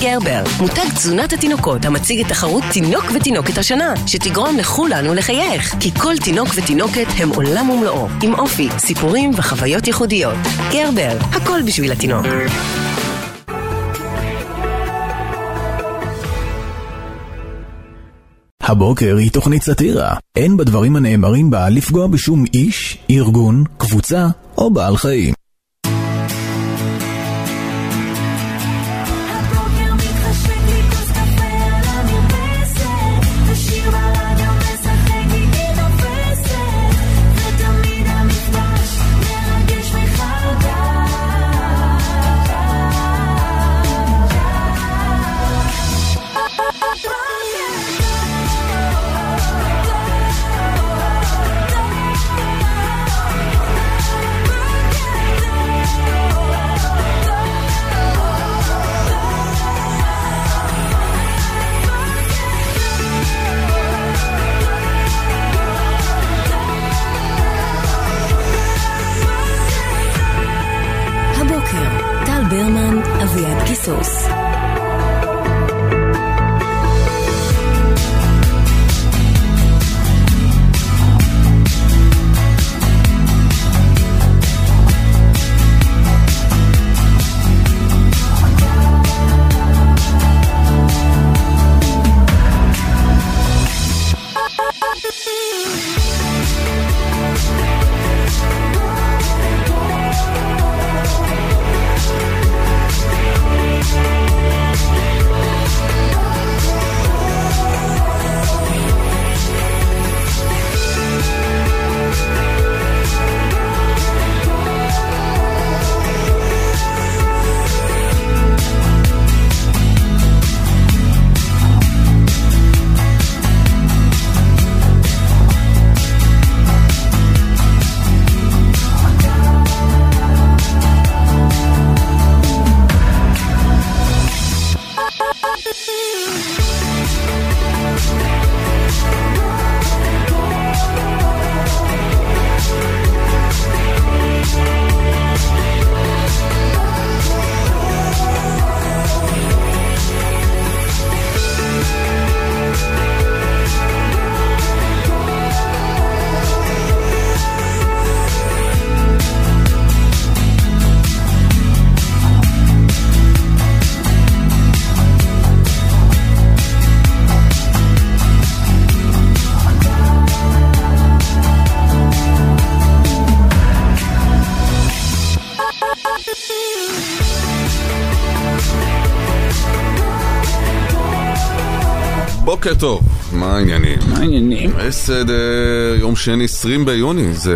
גרבר, מותג תזונת התינוקות המציג את תחרות תינוק ותינוקת השנה, שתגרום לכולנו לחייך, כי כל תינוק ותינוקת הם עולם ומלואו, עם אופי, סיפורים וחוויות ייחודיות. גרבר, הכל בשביל התינוק. הבוקר היא תוכנית סאטירה. אין בדברים הנאמרים בה לפגוע בשום איש, ארגון, קבוצה או בעל חיים. בוקר טוב, מה העניינים? מה העניינים? בסדר, יום שני 20 ביוני, זה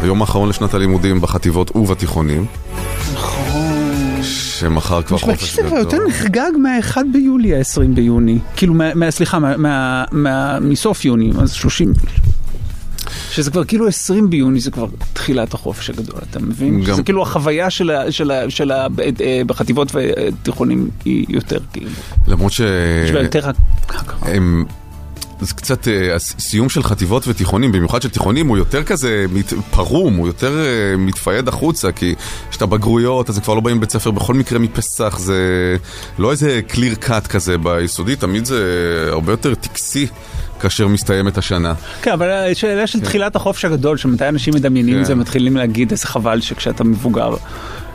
היום האחרון לשנת הלימודים בחטיבות ובתיכונים. נכון. שמחר כבר נשמע חופש שזה כבר יותר נחגג מה-1 ביולי ה-20 ביוני. כאילו, סליחה, מסוף יוני, אז 30. שזה כבר כאילו 20 ביוני, זה כבר תחילת החופש הגדול, אתה מבין? גם- שזה כאילו החוויה של ה- של ה- של ה- אה, בחטיבות ותיכונים היא יותר כאילו. למרות ש... יש לה יותר... הם... זה קצת אה, הסיום של חטיבות ותיכונים, במיוחד של תיכונים, הוא יותר כזה מת- פרום, הוא יותר אה, מתפייד החוצה, כי יש את הבגרויות, אז הם כבר לא באים לבית ספר בכל מקרה מפסח, זה לא איזה קליר קאט כזה ביסודי, תמיד זה הרבה יותר טקסי כאשר מסתיימת השנה. כן, אבל השאלה של תחילת החופש הגדול, שמתי אנשים מדמיינים כן. את זה, מתחילים להגיד איזה חבל שכשאתה מבוגר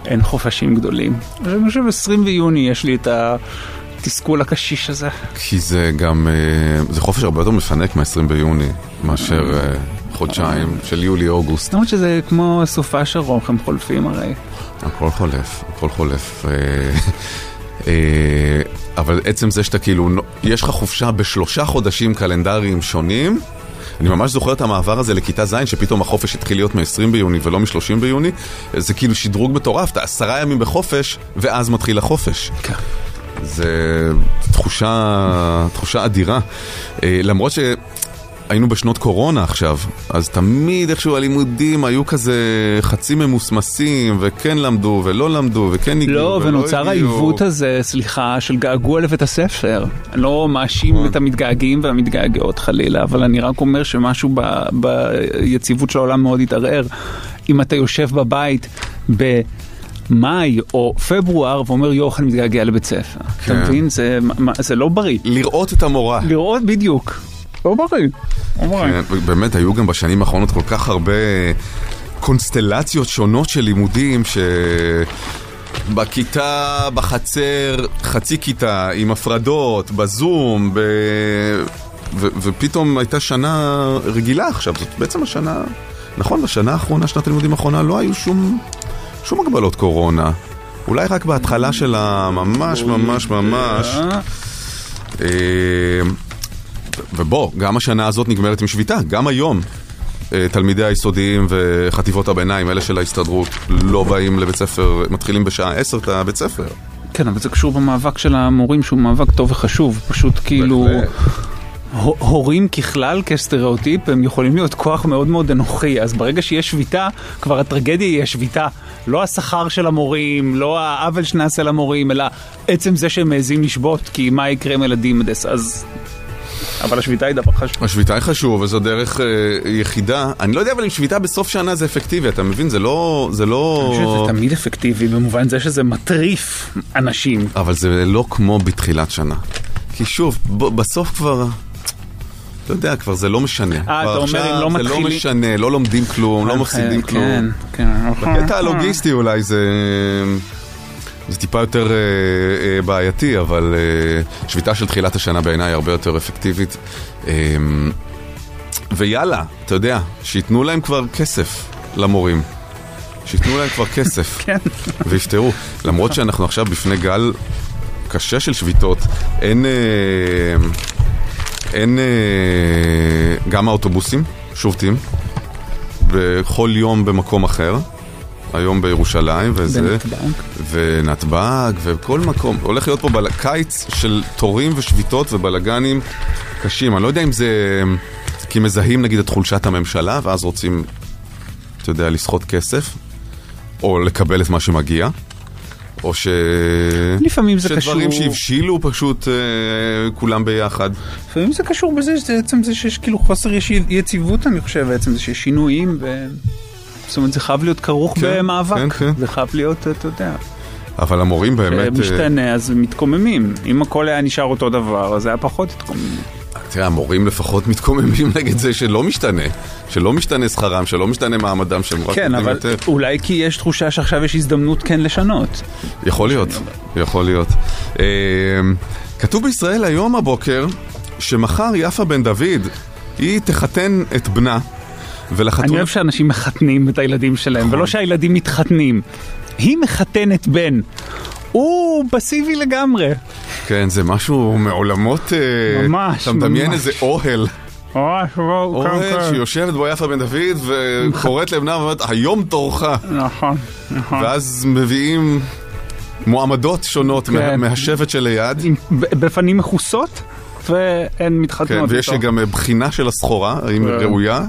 אין חופשים גדולים. אני חושב 20 ביוני יש לי את התסכול הקשיש הזה. כי זה גם, אה, זה חופש הרבה יותר מפנק מה-20 ביוני, מאשר אה, חודשיים של יולי-אוגוסט. למרות שזה כמו סופה של רוח, הם חולפים הרי. הכל חולף, הכל חולף. אה, אבל עצם זה שאתה כאילו, יש לך חופשה בשלושה חודשים קלנדריים שונים, אני ממש זוכר את המעבר הזה לכיתה ז', שפתאום החופש התחיל להיות מ-20 ביוני ולא מ-30 ביוני, זה כאילו שדרוג מטורף, אתה עשרה ימים בחופש, ואז מתחיל החופש. כן. זה תחושה, תחושה אדירה. אה, למרות שהיינו בשנות קורונה עכשיו, אז תמיד איכשהו הלימודים היו כזה חצי ממוסמסים, וכן למדו ולא למדו, וכן הגיעו לא, ולא ונוצר הגיעו. העיוות הזה, סליחה, של געגוע לבית הספר. אני לא מאשים נכון. את המתגעגעים והמתגעגעות חלילה, אבל אני רק אומר שמשהו ב- ביציבות של העולם מאוד התערער. אם אתה יושב בבית ב... מאי או פברואר ואומר יואו, אני מתגעגע לבית ספר. אתה כן. מבין? זה, זה לא בריא. לראות את המורה. לראות בדיוק. לא בריא. לא. כן, באמת, היו גם בשנים האחרונות כל כך הרבה קונסטלציות שונות של לימודים, ש... בכיתה, בחצר, חצי כיתה, עם הפרדות, בזום, ב... ו- ופתאום הייתה שנה רגילה עכשיו, זאת בעצם השנה, נכון, בשנה האחרונה, שנת הלימודים האחרונה, לא היו שום, שום הגבלות קורונה. אולי רק בהתחלה שלה, ממש ממש ממש. אה, ובוא, גם השנה הזאת נגמרת עם שביתה, גם היום. אה, תלמידי היסודיים וחטיבות הביניים, אלה של ההסתדרות, לא באים לבית ספר, מתחילים בשעה 10 את הבית ספר. כן, אבל זה קשור במאבק של המורים שהוא מאבק טוב וחשוב. פשוט כאילו... הורים ככלל, כסטריאוטיפ, הם יכולים להיות כוח מאוד מאוד אנוכי, אז ברגע שיש שביתה, כבר הטרגדיה היא השביתה. לא השכר של המורים, לא העוול שנעשה למורים, אלא עצם זה שהם מעזים לשבות, כי מה יקרה עם ילדים עד עשר, אז... אבל השביתה היא דבר חשוב. השביתה היא חשוב, וזו דרך אה, יחידה. אני לא יודע אבל אם שביתה בסוף שנה זה אפקטיבי, אתה מבין? זה לא... זה לא... אני חושב שזה תמיד אפקטיבי במובן זה שזה מטריף אנשים. אבל זה לא כמו בתחילת שנה. כי שוב, ב- בסוף כבר... אתה יודע, כבר זה לא משנה. אה, אתה אומר, עכשיו אם לא זה לא מתחילים- משנה, לא לומדים כלום, לא מפסידים כלום. כן, כן. בקטע הלוגיסטי אולי זה... זה טיפה יותר אה, אה, בעייתי, אבל אה, שביתה של תחילת השנה בעיניי היא הרבה יותר אפקטיבית. אה, ויאללה, אתה יודע, שייתנו להם כבר כסף למורים. שייתנו להם כבר כסף. כן. ויפתרו. למרות שאנחנו עכשיו בפני גל קשה של שביתות, אין... אה, אין... אה, גם האוטובוסים שובתים. בכל יום במקום אחר. היום בירושלים, וזה... בנתב"ג. ונתב"ג, וכל מקום. הולך להיות פה בל... קיץ של תורים ושביתות ובלגנים קשים. אני לא יודע אם זה... כי מזהים נגיד את חולשת הממשלה, ואז רוצים, אתה יודע, לסחוט כסף, או לקבל את מה שמגיע, או ש... לפעמים זה שדברים קשור- שהבשילו פשוט אה, כולם ביחד. לפעמים זה קשור בזה, שזה עצם זה שיש כאילו חוסר יציבות, אני חושב, בעצם זה שיש שינויים, ו... זאת אומרת, זה חייב להיות כרוך כן, במאבק. כן, כן. זה חייב להיות, אתה יודע, אבל המורים באמת... אה, משתנה, אז מתקוממים. אם הכל היה נשאר אותו דבר, אז היה פחות התקוממים. תראה, המורים לפחות מתקוממים נגד זה שלא משתנה. שלא משתנה שכרם, שלא משתנה מעמדם, שהם רק כן, אבל יותר. אולי כי יש תחושה שעכשיו יש הזדמנות כן לשנות. יכול להיות, יכול להיות. אה, כתוב בישראל היום הבוקר שמחר יפה בן דוד, היא תחתן את בנה, אני ולחתונה... אוהב שאנשים מחתנים את הילדים שלהם, ולא שהילדים מתחתנים. היא מחתנת בן. הוא פסיבי לגמרי. כן, זה משהו מעולמות... אה, ממש, אתה מדמיין ממש. איזה אוהל, ממש, וואו, כן, אוהל כן. שיושבת בו יפה בן דוד, וקוראת לבנה ואומרת, היום תורך. נכון, נכון. ואז מביאים מועמדות שונות כן. מהשבט שליד. בפנים מכוסות, והן כן, מתחתנות ויש איתו. גם בחינה של הסחורה, האם היא כן. ראויה.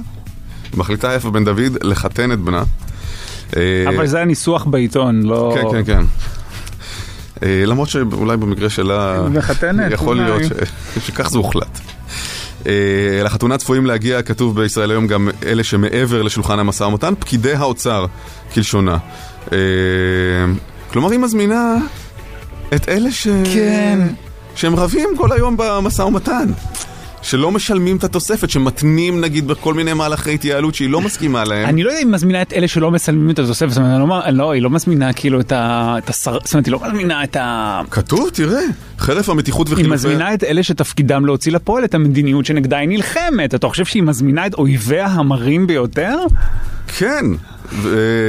מחליטה יפה בן דוד לחתן את בנה. אה, אבל זה הניסוח בעיתון, לא... כן, כן, כן. אה, למרות שאולי במקרה שלה... מחתנת, יכול אולי. להיות ש- שכך זה הוחלט. אה, לחתונה צפויים להגיע, כתוב בישראל היום, גם אלה שמעבר לשולחן המשא ומתן, פקידי האוצר, כלשונה. כלומר, היא מזמינה את אלה ש... כן. שהם רבים כל היום במשא ומתן. שלא משלמים את התוספת, שמתנים נגיד בכל מיני מהלכי התייעלות שהיא לא מסכימה להם. אני לא יודע אם היא מזמינה את אלה שלא מסלמים את התוספת, זאת אומרת, לא, לא, היא לא מזמינה כאילו את ה... את השר... זאת אומרת, היא לא מזמינה את ה... כתוב, תראה, חרף המתיחות היא וחילופי... מזמינה את אלה שתפקידם להוציא לפועל את המדיניות שנגדה היא נלחמת. אתה חושב שהיא מזמינה את אויביה המרים ביותר? כן,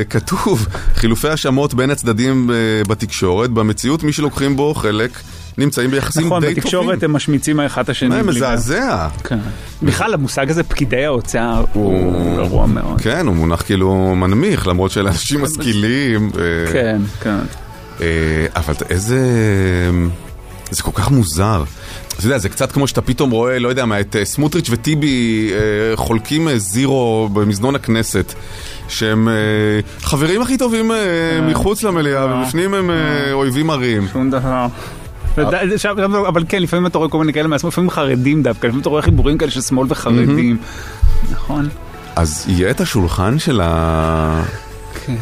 כתוב, חילופי האשמות בין הצדדים אה, בתקשורת, במציאות מי שלוקחים בו חלק נמצאים ביחסים נכון, די טובים. בתקשורת הם משמיצים האחד את השני. מה. מזעזע. כן. בכלל, המושג הזה, פקידי האוצר, הוא גרוע מאוד. כן, הוא מונח כאילו מנמיך, למרות שאלה אנשים משכילים. אה, כן, כן. אה, אבל איזה... זה כל כך מוזר. אתה יודע, זה קצת כמו שאתה פתאום רואה, לא יודע מה, את אה, סמוטריץ' וטיבי אה, חולקים אה, זירו במזנון הכנסת, שהם אה, חברים הכי טובים אה, מחוץ למליאה, ובפנים הם אויבים מרים. שום דבר. אבל כן, לפעמים אתה רואה כל מיני כאלה מהשמאל, לפעמים חרדים דווקא, לפעמים אתה רואה חיבורים כאלה של שמאל וחרדים. נכון. אז יהיה את השולחן של ה... כן.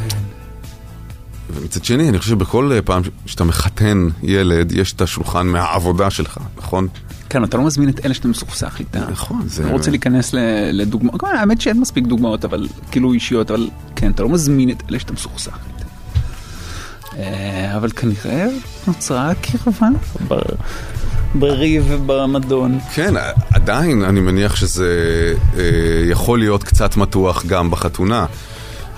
ומצד שני, אני חושב שבכל אה, פעם שאתה מחתן ילד, יש את השולחן מהעבודה שלך, נכון? כן, אתה לא מזמין את אלה שאתה מסוכסך איתם. נכון, זה- אני לא רוצה להיכנס לדוגמאות, האמת שאין מספיק דוגמאות, אבל כאילו אישיות, אבל כן, אתה לא מזמין את אלה שאתה מסוכסך איתם. אה, אבל כנראה נוצרה קרבה בריב ובמדון. כן, עדיין אני מניח שזה אה, יכול להיות קצת מתוח גם בחתונה.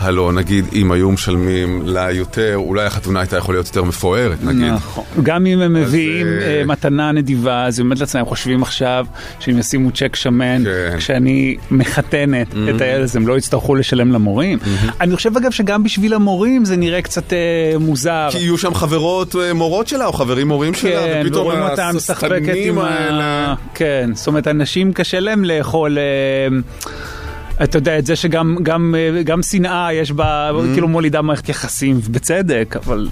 הלו, נגיד, אם היו משלמים לה יותר, אולי החתונה הייתה יכולה להיות יותר מפוארת, נגיד. נכון. גם אם הם מביאים אה, אה, מתנה נדיבה, אז באמת לעצמם חושבים עכשיו שהם ישימו צ'ק שמן, כן. כשאני מחתנת את הילד הזה, הם לא יצטרכו לשלם למורים. אני חושב אגב שגם בשביל המורים זה נראה קצת אה, מוזר. כי יהיו שם חברות אה, מורות שלה, או חברים מורים שלה, כן, ופתאום משחקת השטנים עם האלה... ה... כן, זאת אומרת, אנשים קשה להם לאכול... אה, אתה יודע, את זה שגם גם, אה, גם שנאה יש בה, Mm-hmm. כאילו מולידה מערכת יחסים, בצדק, אבל...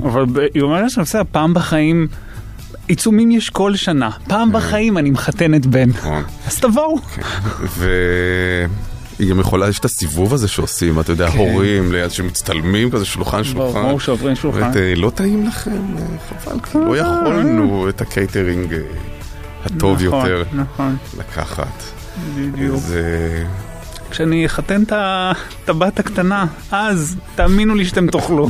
אבל היא אומרת שם, בסדר, פעם בחיים... עיצומים יש כל שנה, פעם בחיים אני מחתנת בן. נכון. אז תבואו. והיא גם יכולה, יש את הסיבוב הזה שעושים, אתה יודע, כן. הורים ליד שמצטלמים כזה שולחן שולחן. ברור שעוברים שולחן. אה, לא טעים לכם, אה, חבל, כי לא יכולנו את הקייטרינג אה, הטוב נכון, יותר נכון, לקחת. בדיוק. זה... כשאני אחתן את הבת הקטנה, אז תאמינו לי שאתם תאכלו.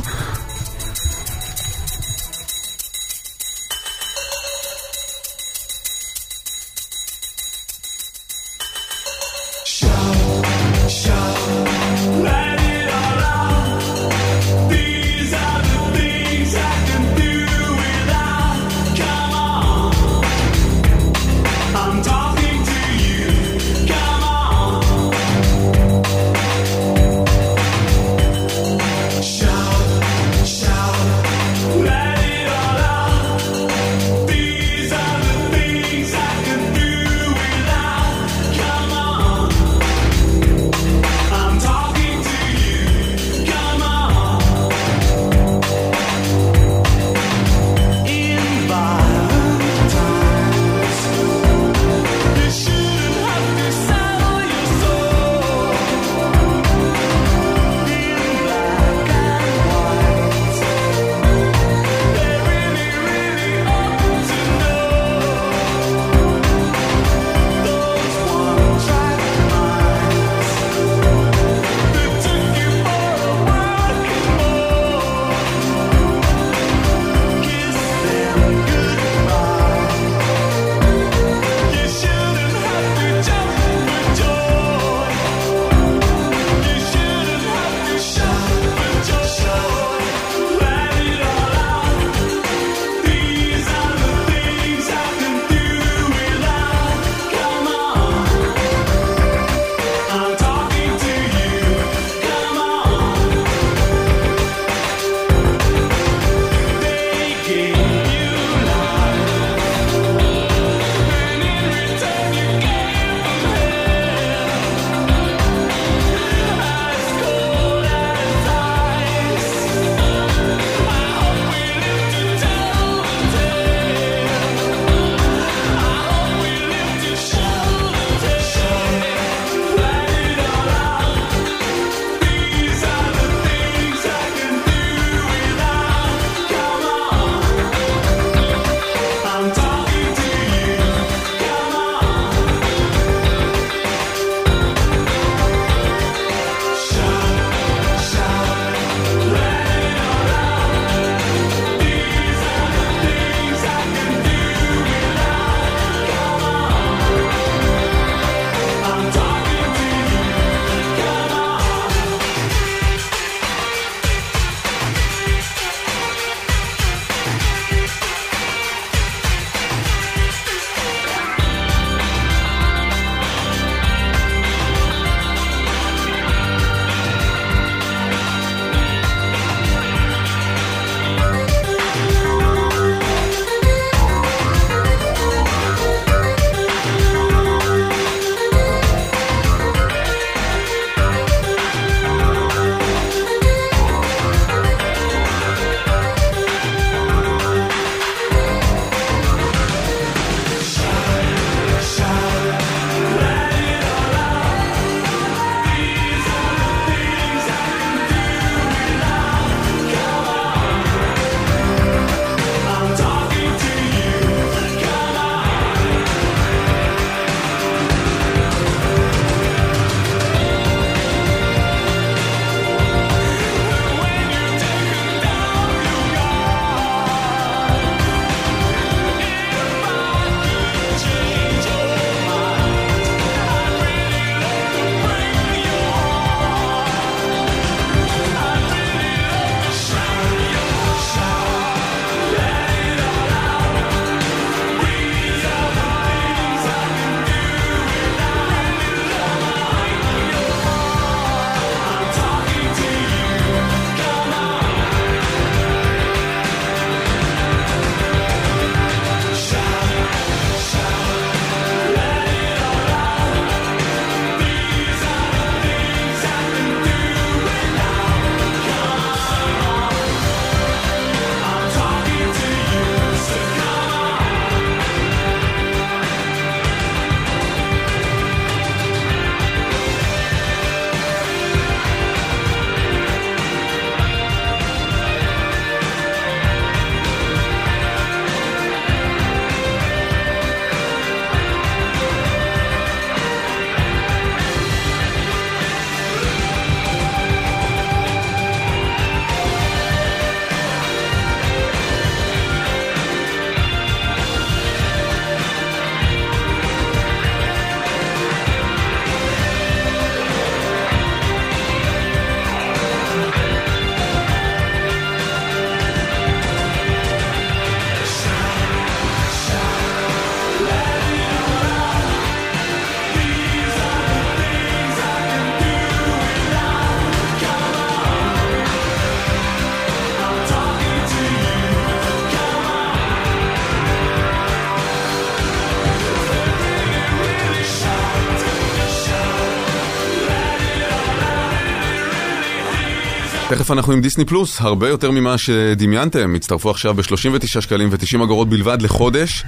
אנחנו עם דיסני פלוס, הרבה יותר ממה שדמיינתם. הצטרפו עכשיו ב-39 שקלים ו-90 אגורות בלבד לחודש.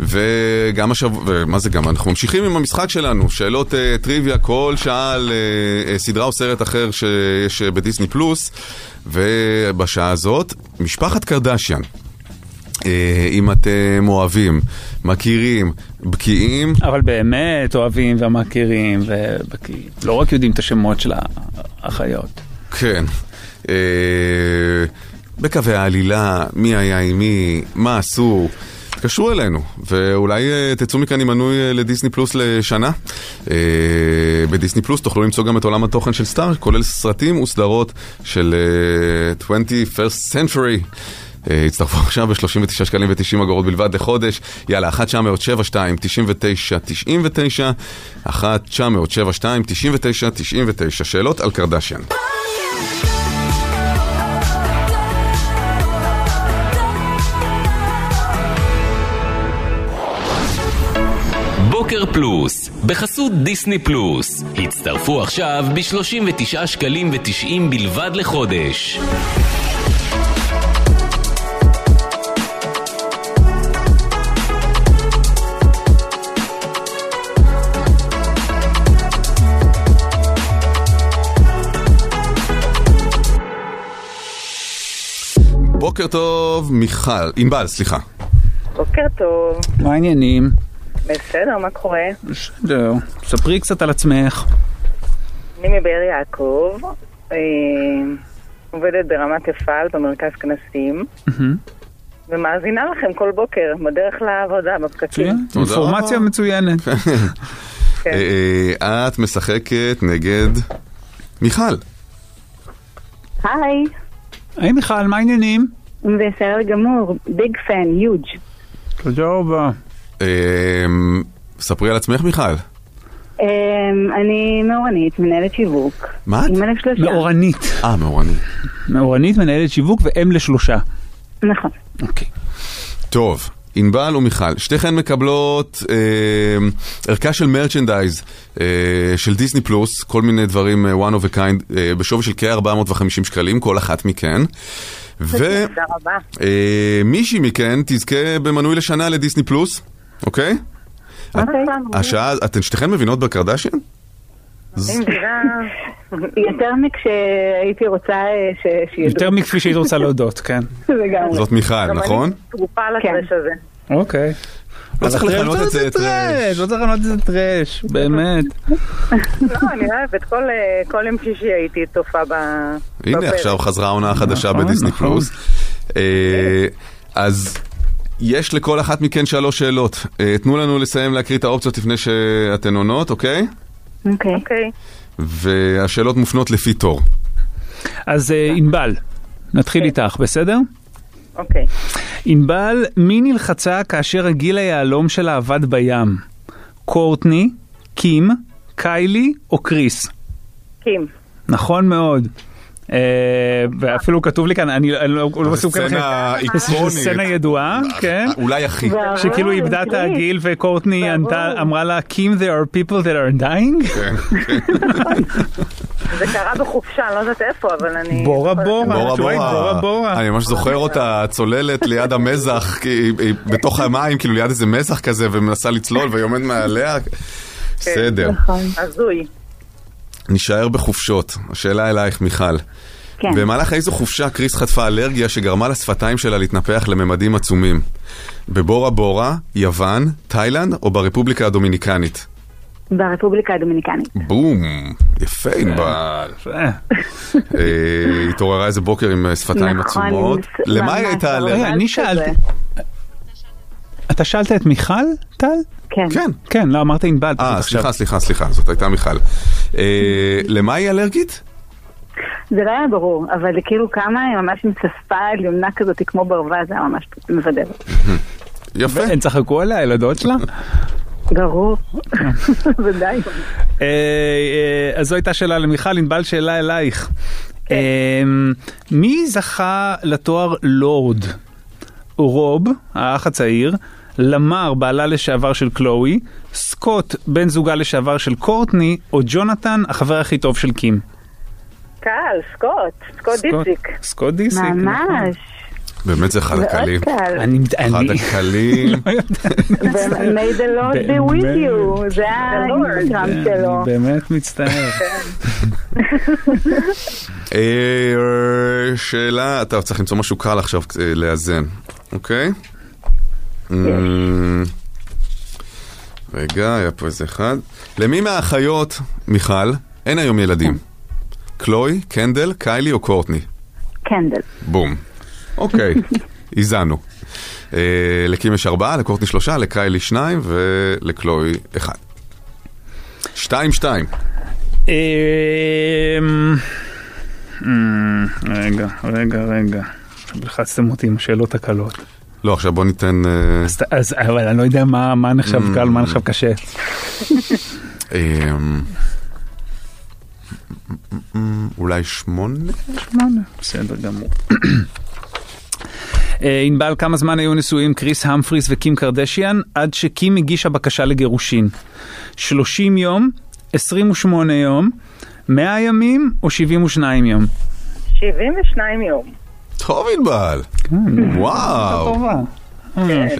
וגם השבוע, ומה זה גם? אנחנו ממשיכים עם המשחק שלנו. שאלות אה, טריוויה כל שעה על אה, אה, סדרה או סרט אחר שיש אה, בדיסני פלוס. ובשעה הזאת, משפחת קרדשיאן. אם אתם אוהבים, מכירים, בקיאים, אבל באמת אוהבים ומכירים ובקיאים. לא רק יודעים את השמות של האחיות. כן. אה, בקווי העלילה, מי היה עם מי, מה עשו. תתקשרו אלינו, ואולי אה, תצאו מכאן עם מנוי אה, לדיסני פלוס לשנה. בדיסני פלוס תוכלו למצוא גם את עולם התוכן של סטאר, כולל סרטים וסדרות של אה, 21st Century. הצטרפו עכשיו ב-39 שקלים ו-90 אגורות בלבד לחודש. יאללה, 1 900 72 99 99 1 900 72 99 99 שאלות על קרדשיאן. בוקר פלוס, בחסות דיסני פלוס. הצטרפו עכשיו ב-39 שקלים ו-90 בלבד לחודש. בוקר טוב, מיכל, ענבל, סליחה. בוקר טוב, מה העניינים? בסדר, מה קורה? בסדר. ספרי קצת על עצמך. אני מבאר יעקב, אה, עובדת ברמת אפעל במרכז כנסים, ומאזינה לכם כל בוקר, בדרך לעבודה, בפקקים. תודה אינפורמציה. מצוינת. כן. אה, אה, את משחקת נגד מיכל. היי, היי מיכל, מה העניינים? בסדר גמור, ביג פן, יוג'. תודה רבה. אה, ספרי על עצמך, מיכל. אמ, אני מאורנית, מנהלת שיווק. מה את? מאורנית. אה, מאורני. מאורנית, מנהלת שיווק ואם לשלושה. נכון. אוקיי. טוב, ענבל ומיכל, שתיכן מקבלות אה, ערכה של מרצ'נדייז אה, של דיסני פלוס, כל מיני דברים אה, one of a kind, אה, בשווי של כ-450 שקלים, כל אחת מכן. ומישהי מכן תזכה במנוי לשנה לדיסני פלוס, אוקיי? אוקיי. השעה, אתן שתיכן מבינות מבינה, יותר מכשהייתי רוצה אה, ש- שידעו. יותר מכפי שהיית רוצה להודות, כן. לגמרי. זאת מיכל, גם נכון? אני תרופה כן. לטרש הזה. אוקיי. לא צריך לכנות את זה טרש. לא צריך לכנות את זה טרש, באמת. לא, אני אוהבת, כל, אה, כל יום שישי הייתי צופה ב... הנה. עכשיו חזרה העונה החדשה נכון, בדיסני נכון. פלוס. אה, אז יש לכל אחת מכן שלוש שאלות. אה, תנו לנו לסיים להקריא את האופציות לפני שאתן עונות, אוקיי? אוקיי. אוקיי, והשאלות מופנות לפי תור. אז אה, ענבל, נתחיל איתך, בסדר? אוקיי. ענבל, מי נלחצה כאשר הגיל היהלום שלה עבד בים? קורטני, קים, קיילי או קריס? קים. נכון מאוד. אה, ואפילו כתוב לי כאן, אני אני לא לא מסוגל לכם. סצנה איקונית. סצנה ידועה, כן. אולי הכי. שכאילו איבדה את קריס. הגיל וקורטני אמרה לה, קים, there are people that are dying? כן, כן. זה קרה בחופשה, אני לא יודעת איפה, אבל אני... בורה בורה, בורה בורה בורה. בורה. אני ממש זוכר אותה צוללת ליד המזח, בתוך המים, כאילו ליד איזה מזח כזה, ומנסה לצלול, והיא עומדת מעליה. בסדר. נכון. הזוי. נישאר בחופשות. השאלה אלייך, מיכל. כן. במהלך איזו חופשה קריס חטפה אלרגיה שגרמה לשפתיים שלה להתנפח לממדים עצומים? בבורה בורה, יוון, תאילנד או ברפובליקה הדומיניקנית? ברפובליקה הדומיניקנית. בום, יפה ענבל. אה, התעוררה איזה בוקר עם אה, שפתיים נכון, עצומות. למה היא הייתה הרבה. אלרגית? רגע, אני כזה. שאלתי. אתה שאלת את מיכל, טל? כן. כן. כן, לא, אמרת ענבל. אה. סליחה, סליחה, סליחה, זאת הייתה מיכל. אה, למה היא אלרגית? זה לא היה ברור, אבל כאילו כמה היא ממש עם שפה עליונה כזאת כמו ברווז, זה היה ממש מבדר. יפה. הן צחקו עליה, הילדות שלה? ברור. ודאי. אה, אה, אז זו הייתה שאלה למיכל, ענבל שאלה אלייך. אה, מי זכה לתואר לורד? רוב, האח הצעיר, למר, בעלה לשעבר של קלואי, סקוט, בן זוגה לשעבר של קורטני, או ג'ונתן, החבר הכי טוב של קים. קל, סקוט, סקוט דיציק. סקוט דיסיק. נכון. ממש. באמת זה אחד הקלים. קל. אני, אחד אני, הקלים. לא יודע. May the Lord be with you, זה האינסטגרם שלו. באמת מצטער. אה, שאלה, אתה צריך למצוא משהו קל עכשיו אה, לאזן, אוקיי? אמ, רגע, היה פה איזה אחד. למי מהאחיות, מיכל, אין היום ילדים? קלוי, קנדל, קיילי או קורטני? קנדל. בום. אוקיי, איזנו. אה, לקים יש ארבעה, לקורטני שלושה, לקיילי שניים ולקלוי אחד. שתיים שתיים. אמ, אמ, רגע, רגע, רגע. עכשיו לחצתם אותי עם השאלות הקלות. לא, עכשיו בוא ניתן... אה, אז, אז אבל אני לא יודע מה, מה נחשב קל, מה נחשב קשה. אמ, אולי שמונה? שמונה, בסדר גמור. אה, ענבל, כמה זמן היו נשואים קריס המפריס וקים קרדשיאן עד שקים הגישה בקשה לגירושין? 30 יום, 28 יום, 100 ימים או 72 יום? 72 יום. טוב ענבל. וואו, טובה.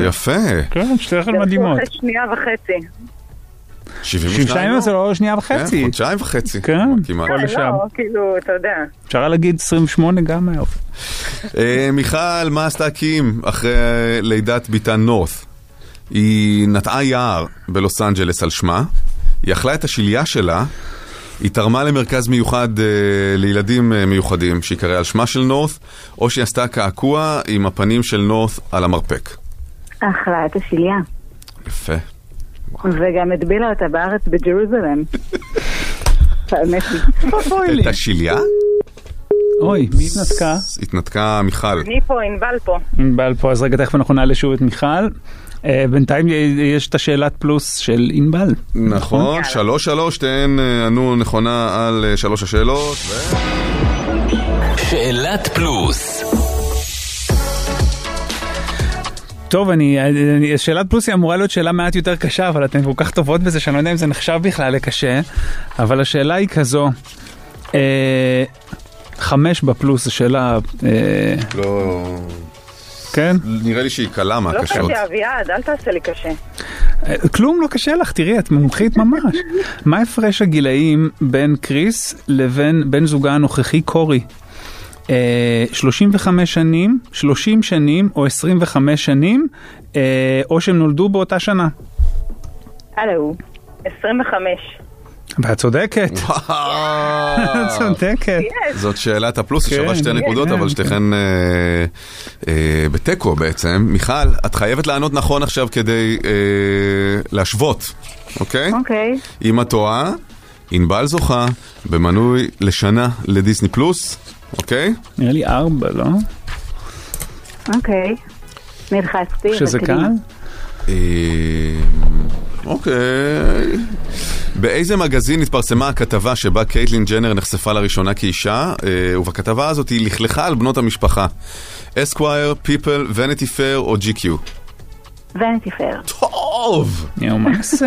יפה. כן, שתיכן מדהימות. אחרי שנייה וחצי. 72 יום זה לא שנייה כן, וחצי. חודשיים וחצי. כן, כמעט. כל אה. לא, כאילו, אתה יודע. אפשר להגיד 28 גם היה. אה, מיכל, מה עשתה קים אחרי לידת בתה נורת? היא נטעה יער בלוס אנג'לס על שמה, היא אכלה את השליה שלה, היא תרמה למרכז מיוחד אה, לילדים אה, מיוחדים שיקרא על שמה של נורת, או שהיא עשתה קעקוע עם הפנים של נורת על המרפק. אכלה את השליה. יפה. וגם הטבילה אותה בארץ בג'רוזלם. את השליה? אוי, מי התנתקה? התנתקה מיכל. אני פה, ענבל פה. ענבל פה, אז רגע, תכף אנחנו נעלה שוב את מיכל. אה, בינתיים יש את השאלת פלוס של ענבל. נכון, שלוש שלוש, שתיהן אה, ענו נכונה על אה, שלוש השאלות. ו... שאלת פלוס. טוב, אני, אני, שאלת פלוס היא אמורה להיות שאלה מעט יותר קשה, אבל אתן כל כך טובות בזה שאני לא יודע אם זה נחשב בכלל לקשה, אבל השאלה היא כזו, אה, חמש בפלוס זו שאלה, אה, לא... כן? נראה לי שהיא קלה לא מהקשות. קשה, אביעד, אל תעשה לי קשה. אה, כלום לא קשה לך, תראי, את מומחית ממש. מה הפרש הגילאים בין קריס לבין בן זוגה הנוכחי קורי? אה, 35 שנים, 30 שנים או 25 שנים, אה, או שהם נולדו באותה שנה. הלו. 25. ואת צודקת, את צודקת. זאת שאלת הפלוס, היא כן, שווה שתי כן, נקודות, כן. אבל שתיכן אה, אה, בתיקו בעצם. מיכל, את חייבת לענות נכון עכשיו כדי אה, להשוות, אוקיי? אוקיי. אם את טועה, ענבל זוכה במנוי לשנה לדיסני פלוס, אוקיי? נראה לי ארבע, לא? אוקיי. נלחצתי. שזה קל? אוקיי. באיזה מגזין התפרסמה הכתבה שבה קייטלין ג'נר נחשפה לראשונה כאישה, אה, ובכתבה הזאת היא לכלכה על בנות המשפחה? Esquire, People, Vanity Fair או GQ? Vanity Fair. טוב! יואו, מה נעשה?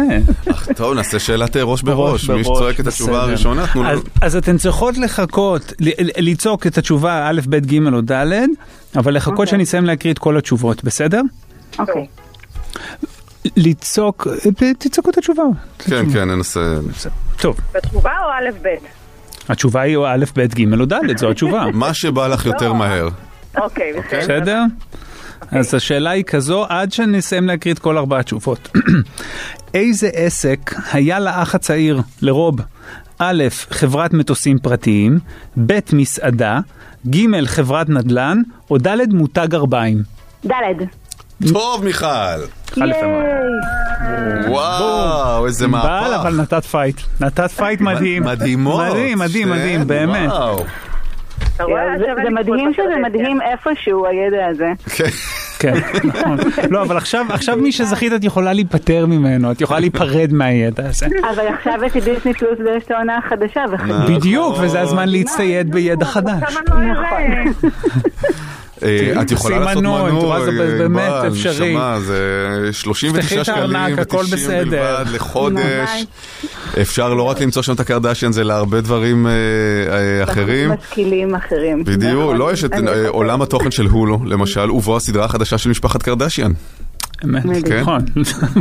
אך, טוב, נעשה שאלת אה, ראש בראש. מי שצועק את התשובה. הראשונה, תנו אז- לנו... אז אתן צריכות לחכות, לצעוק את התשובה א', ב', ג' או ד', אבל לחכות אוקיי. שאני אסיים להקריא את כל התשובות, בסדר? אוקיי. לצעוק, תצעקו את התשובה. כן, כן, ננסה. טוב, בתשובה או א' ב'? התשובה היא או א', ב', ג' או ד', זו התשובה. מה שבא לך יותר מהר. אוקיי, בסדר. בסדר? אז השאלה היא כזו, עד שנסיים להקריא את כל ארבע התשובות. איזה עסק היה לאח הצעיר, לרוב? א', חברת מטוסים פרטיים, ב', מסעדה, ג', חברת נדל"ן, או ד', מותג גרביים. ד'. טוב, מיכל! וואו, איזה מהפך. אבל נתת פייט. נתת פייט מדהים. מדהימות. מדהים, מדהים, מדהים, באמת. וואו. אתה רואה? זה- מדהים שזה. מדהים איפשהו הידע הזה. כן. כן, נכון. לא, אבל עכשיו, עכשיו מי שזכית את יכולה להיפטר ממנו, את יכולה להיפרד מהידע הזה. אבל עכשיו יש לי דיסני פלוס ויש את העונה החדשה. נכון. בדיוק, וזה הזמן להצטייד בידע חדש. לא. אה, את יכולה לעשות מנוי, מנוי, את רואה, זה אה, באמת ענבל, אפשרי. נשמה, זה 39 תפתחי את שקלים הארנק, הכל ו-90 בסדר. בלבד לחודש. אפשר לא רק למצוא שם את הקרדשיאנס, אלא הרבה דברים אה, אה, אחרים. משכילים אחרים. בדיוק. לא, יש את אה, עולם התוכן של הולו, למשל, ובו הסדרה החדשה של משפחת קרדשיאן. אמת, כן. נכון.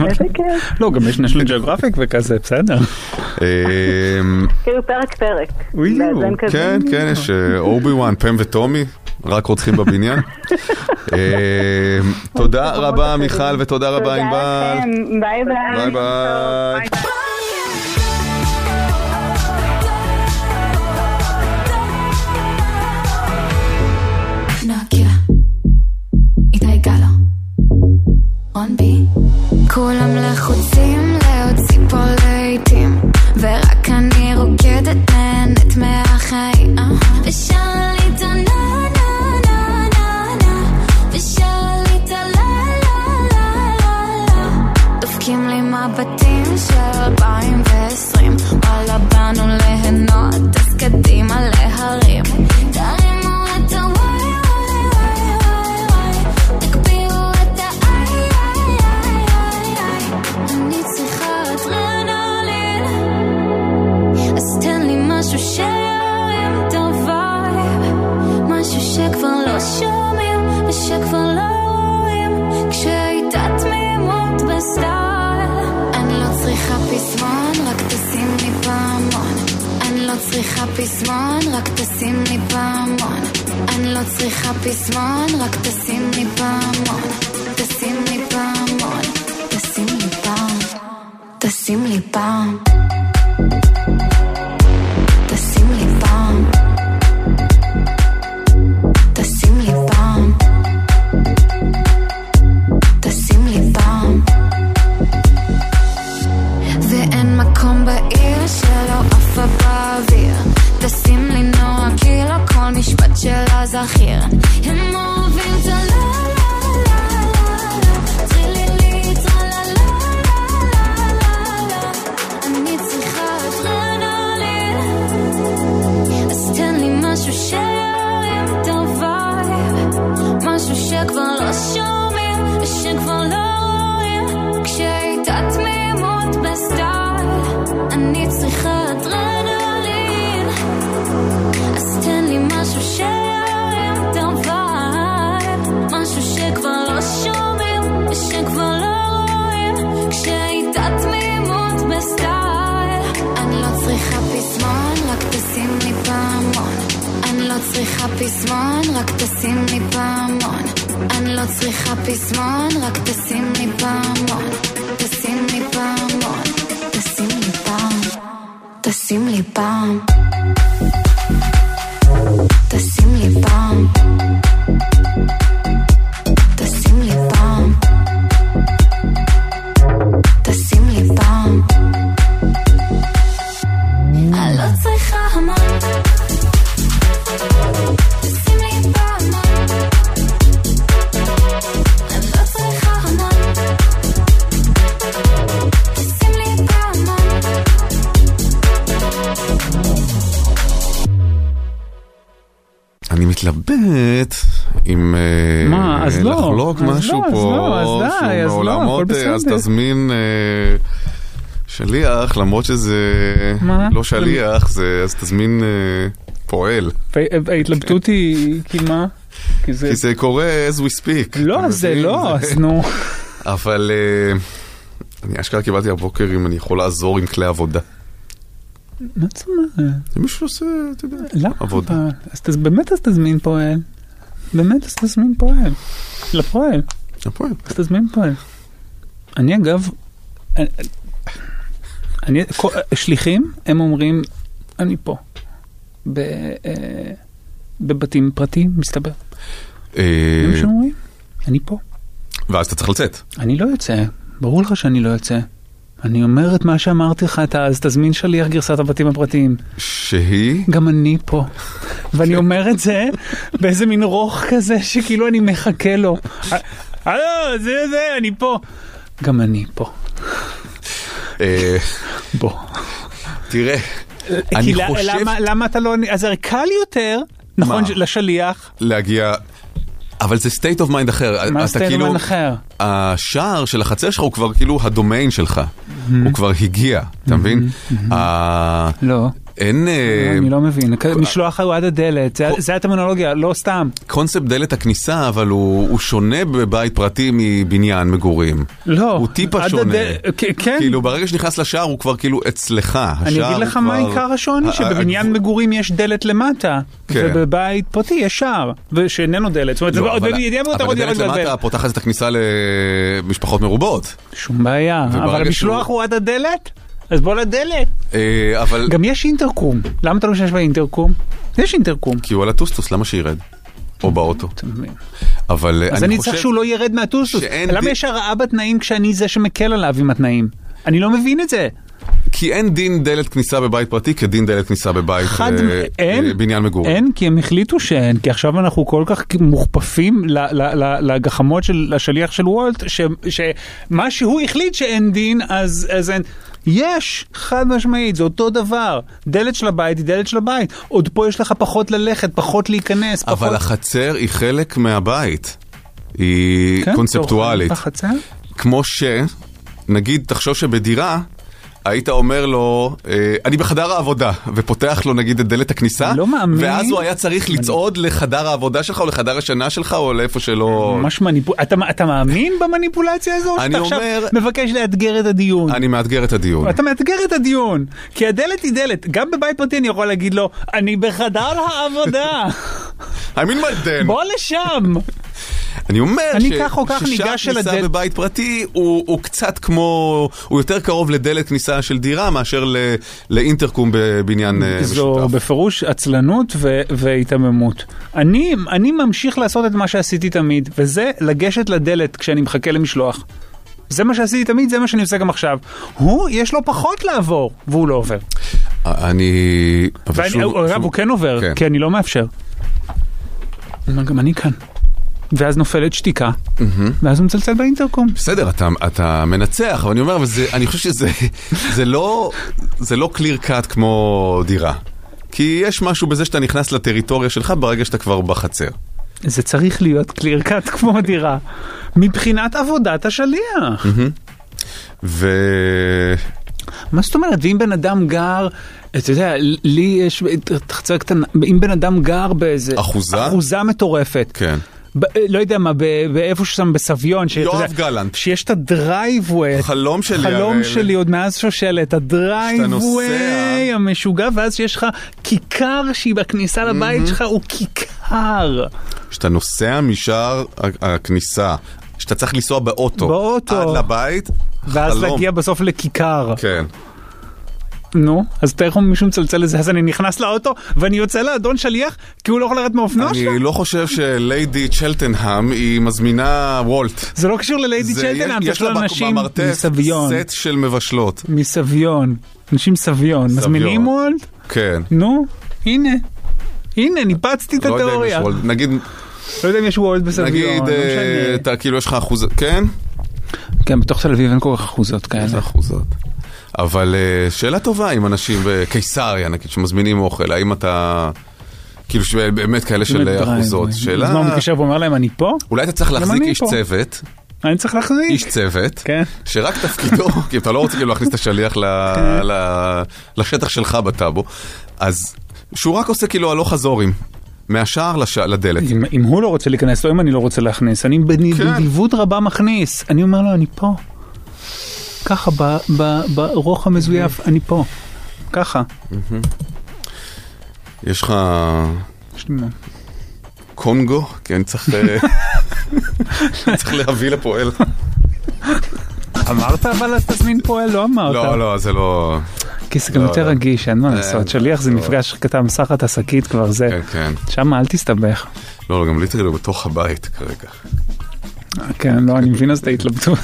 איזה כיף. לא, גם יש National Geographic וכזה, בסדר. אה, כאילו פרק פרק. כן, כן, יש אה, אובי וואן, פם וטומי, רק רוצחים בבניין. אה, תודה רבה מיכל ותודה רבה ענבל. ביי ביי. ביי ביי. רון בי. כולם לחוצים להוציא פה להיטים, ורק אני רוקדת אני מתלבט אם אה, מה, אז לא, לחלוק אז משהו לא, אז פה, לא, אז די, שהוא אז לא, אה, אז. תזמין אה, שליח, למרות שזה מה? לא שליח, זה- אז תזמין פועל. ההתלבטות היא, כי מה? כי זה... כי זה קורה as we speak. לא, זה? לא, אז נו. אבל אני אשכרה קיבלתי הבוקר אם אני יכול לעזור עם כלי עבודה. מה זאת אומרת? זה מישהו שעושה, אתה יודע, למה? עבודה. אבל? אז תז- באמת אז תזמין פועל. באמת אז תזמין פועל. לפועל. הפועל. אז תזמין פועל. אני אגב, אני- אני, כל- שליחים, הם אומרים, אני פה. ב, אה, בבתים פרטיים, מסתבר. אה, זה מה שהם אומרים. אני פה. ואז אתה צריך לצאת. אני לא יוצא, ברור לך שאני לא יוצא. אני אומר את מה שאמרתי לך, אתה אז תזמין שליח גרסת הבתים הפרטיים. שהיא? גם אני פה. ואני אומר את זה באיזה מין רוך כזה שכאילו אני מחכה לו. הלו, זה זה, אני פה. גם אני פה. אה, בוא. תראה, אני חושב למה- אתה לא... אז הרי קל יותר, נכון? לשליח. להגיע... אבל זה state of mind אחר. מה state of כאילו- mind אחר? השער של החצר שלך הוא כבר כאילו הדומיין שלך. הוא כבר הגיע, אתה מבין? ה- לא. אין... אה, אני לא מבין, משלוח הוא עד הדלת, זה- הטרמינולוגיה, לא סתם. קונספט דלת הכניסה, אבל הוא, שונה בבית פרטי מבניין מגורים. לא. הוא טיפה שונה. כן. כאילו, ברגע שנכנס לשער הוא כבר כאילו אצלך. אני אגיד לך מה עיקר השוני, שבבניין מגורים יש דלת למטה, כן. ובבית פרטי יש שער, ושאיננו דלת. זאת אומרת, לא, אבל- דלת למטה פותחת את הכניסה למשפחות מרובות. שום בעיה, אבל המשלוח הוא עד הדלת? אז בוא לדלת. אה, אבל... גם יש אינטרקום. למה אתה לא משתמש באינטרקום? יש אינטרקום. כי הוא על הטוסטוס, למה שירד? או באוטו. אבל אה, אז אני צריך שהוא לא ירד מהטוסטוס. למה יש הרעה בתנאים כשאני זה שמקל עליו עם התנאים? אני לא מבין את זה. כי אין דין דלת כניסה בבית פרטי כדין דלת כניסה בבית חד, אה, אין, אה, בניין מגורים. אין, כי הם החליטו שאין, כי עכשיו אנחנו כל כך מוכפפים ל- ל- ל- לגחמות של השליח של וולט, ש- שמה שהוא החליט שאין דין, אז, אז אין. יש, חד משמעית, זה אותו דבר. דלת של הבית היא דלת של הבית. עוד פה יש לך פחות ללכת, פחות להיכנס, פחות... אבל החצר היא חלק מהבית. היא כן, קונספטואלית. בחצר? כמו ש... נגיד, תחשוב שבדירה... היית אומר לו, אה, אני בחדר העבודה, ופותח לו נגיד את דלת הכניסה, לא מאמין. ואז הוא היה צריך לצעוד לחדר העבודה שלך, או לחדר השינה שלך, או לאיפה שלא... ממש מניפול... אתה, אתה מאמין במניפולציה הזו? אני שאתה עכשיו אומר- מבקש לאתגר את הדיון. אני מאתגר את הדיון. אתה מאתגר את הדיון, כי הדלת היא דלת. גם בבית פרטי אני יכול להגיד לו, אני בחדר העבודה, I mean my damn. בוא לשם. אני אומר אני ש- כך או כך ששער ניגש אל כניסה. בבית פרטי הוא, הוא קצת כמו, הוא יותר קרוב לדלת כניסה של דירה מאשר ל, לאינטרקום בבניין אה, זו משותף. בפירוש עצלנות ו- והיתממות. אני, אני ממשיך לעשות את מה שעשיתי תמיד, וזה לגשת לדלת כשאני מחכה למשלוח. זה מה שעשיתי תמיד, זה מה שאני עושה גם עכשיו. הוא, יש לו פחות לעבור, והוא לא עובר. אני... ואני, שוב- אגב, שוב- הוא כן עובר, כן. כי אני לא מאפשר. גם אני כאן. ואז נופלת שתיקה, ואז הוא מצלצל באינטרקום. בסדר, אתה, אתה מנצח, אבל אני אומר, אבל זה, אני חושב שזה זה לא, זה לא קליר קאט כמו דירה. כי יש משהו בזה שאתה נכנס לטריטוריה שלך ברגע שאתה כבר בחצר. זה צריך להיות קליר קאט כמו דירה, מבחינת עבודת השליח. ו... מה זאת אומרת? ואם בן אדם גר, אתה יודע, לי יש חצר קטנה, אם בן אדם גר באיזה... אחוזה? אחוזה מטורפת. כן. ב- לא יודע מה, באיפה ששם בסביון, שאתה יואב יודע, גלנט. שיש את הדרייבווי, חלום שלי. חלום הרי- שלי עוד מאז שושלת, הדרייבווי. המשוגע, ואז שיש לך כיכר שהיא בכניסה לבית שלך, הוא כיכר. כשאתה נוסע משער הכניסה, שאתה צריך לנסוע באוטו. באוטו. עד לבית, ואז חלום. להגיע בסוף לכיכר. כן. נו, אז תראה איך מישהו מצלצל לזה, אז אני נכנס לאוטו ואני יוצא לאדון שליח כי הוא לא יכול לרדת מהאופנוע שלו? אני לא חושב שליידי צ'לטנהאם היא מזמינה וולט. זה לא קשור לליידי צ'לטנאם, זה יש של אנשים מסביון. סט של מבשלות. מסביון. אנשים סביון. מזמינים וולט? כן. נו, הנה. הנה, ניפצתי את לא התיאוריה. נגיד, לא יודע אם יש וולט בסביון, נגיד, לא אה. אתה כאילו יש לך אחוז... כן? כן, בתוך תל אביב אין כל כך אחוזות איזה כאלה. אחוזות. אבל אה, שאלה טובה אם אנשים בקיסריה, נגיד, שמזמינים אוכל, האם אתה... כאילו שבאמת כאלה של באמת אחוזות. שאלה... אז מה, הוא מתקשר ואומר להם, אני פה? אולי אתה צריך להחזיק איש. צוות, אני צריך להחזיק. איש צוות, כן. שרק תפקידו, כי אתה לא רוצה כאילו להכניס את השליח ל- כן. ל- לשטח שלך בטאבו, אז שהוא רק עושה כאילו הלוך חזורים, מהשער לש- לדלת. אם, אם הוא לא רוצה להיכנס, לא אם אני לא רוצה להכניס. אני בנ- כן. בנדיבות רבה מכניס. אני אומר לו, אני פה. ככה, ב- ב- ברוך המזויף, אני פה. ככה. יש לך יש לי. קונגו? כי אני צריך אה, אני צריך להביא לפועל. אמרת אבל תזמין פועל? לא אמרת. לא, לא, זה לא... כי זה גם לא, יותר לא. רגיש, אין מה אה, לעשות. שליח זה לא. מפגש קטן, מסחת השקית כבר זה. כן, כן. שם אל תסתבך. לא, גם ליטרלי הוא בתוך הבית כרגע. כן, לא, אני מבין אז את ההתלבטות.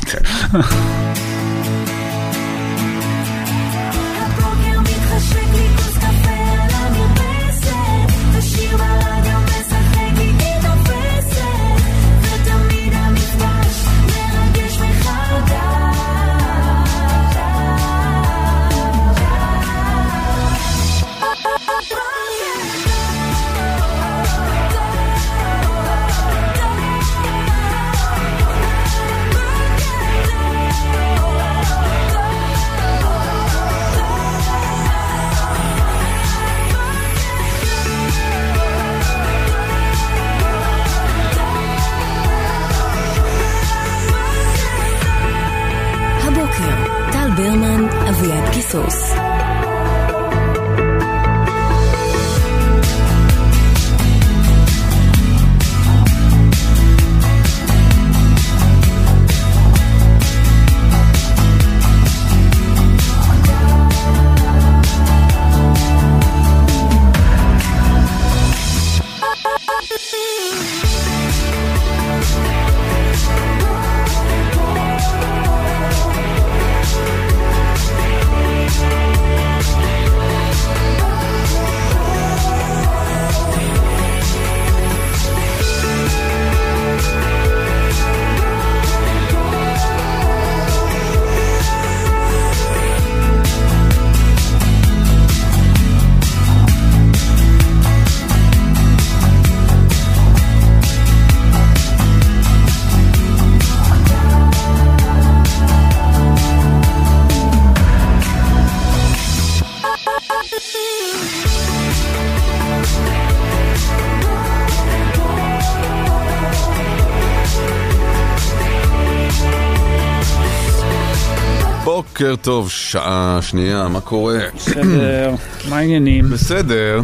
בוקר טוב, שעה שנייה, מה קורה? בסדר, מה העניינים? בסדר.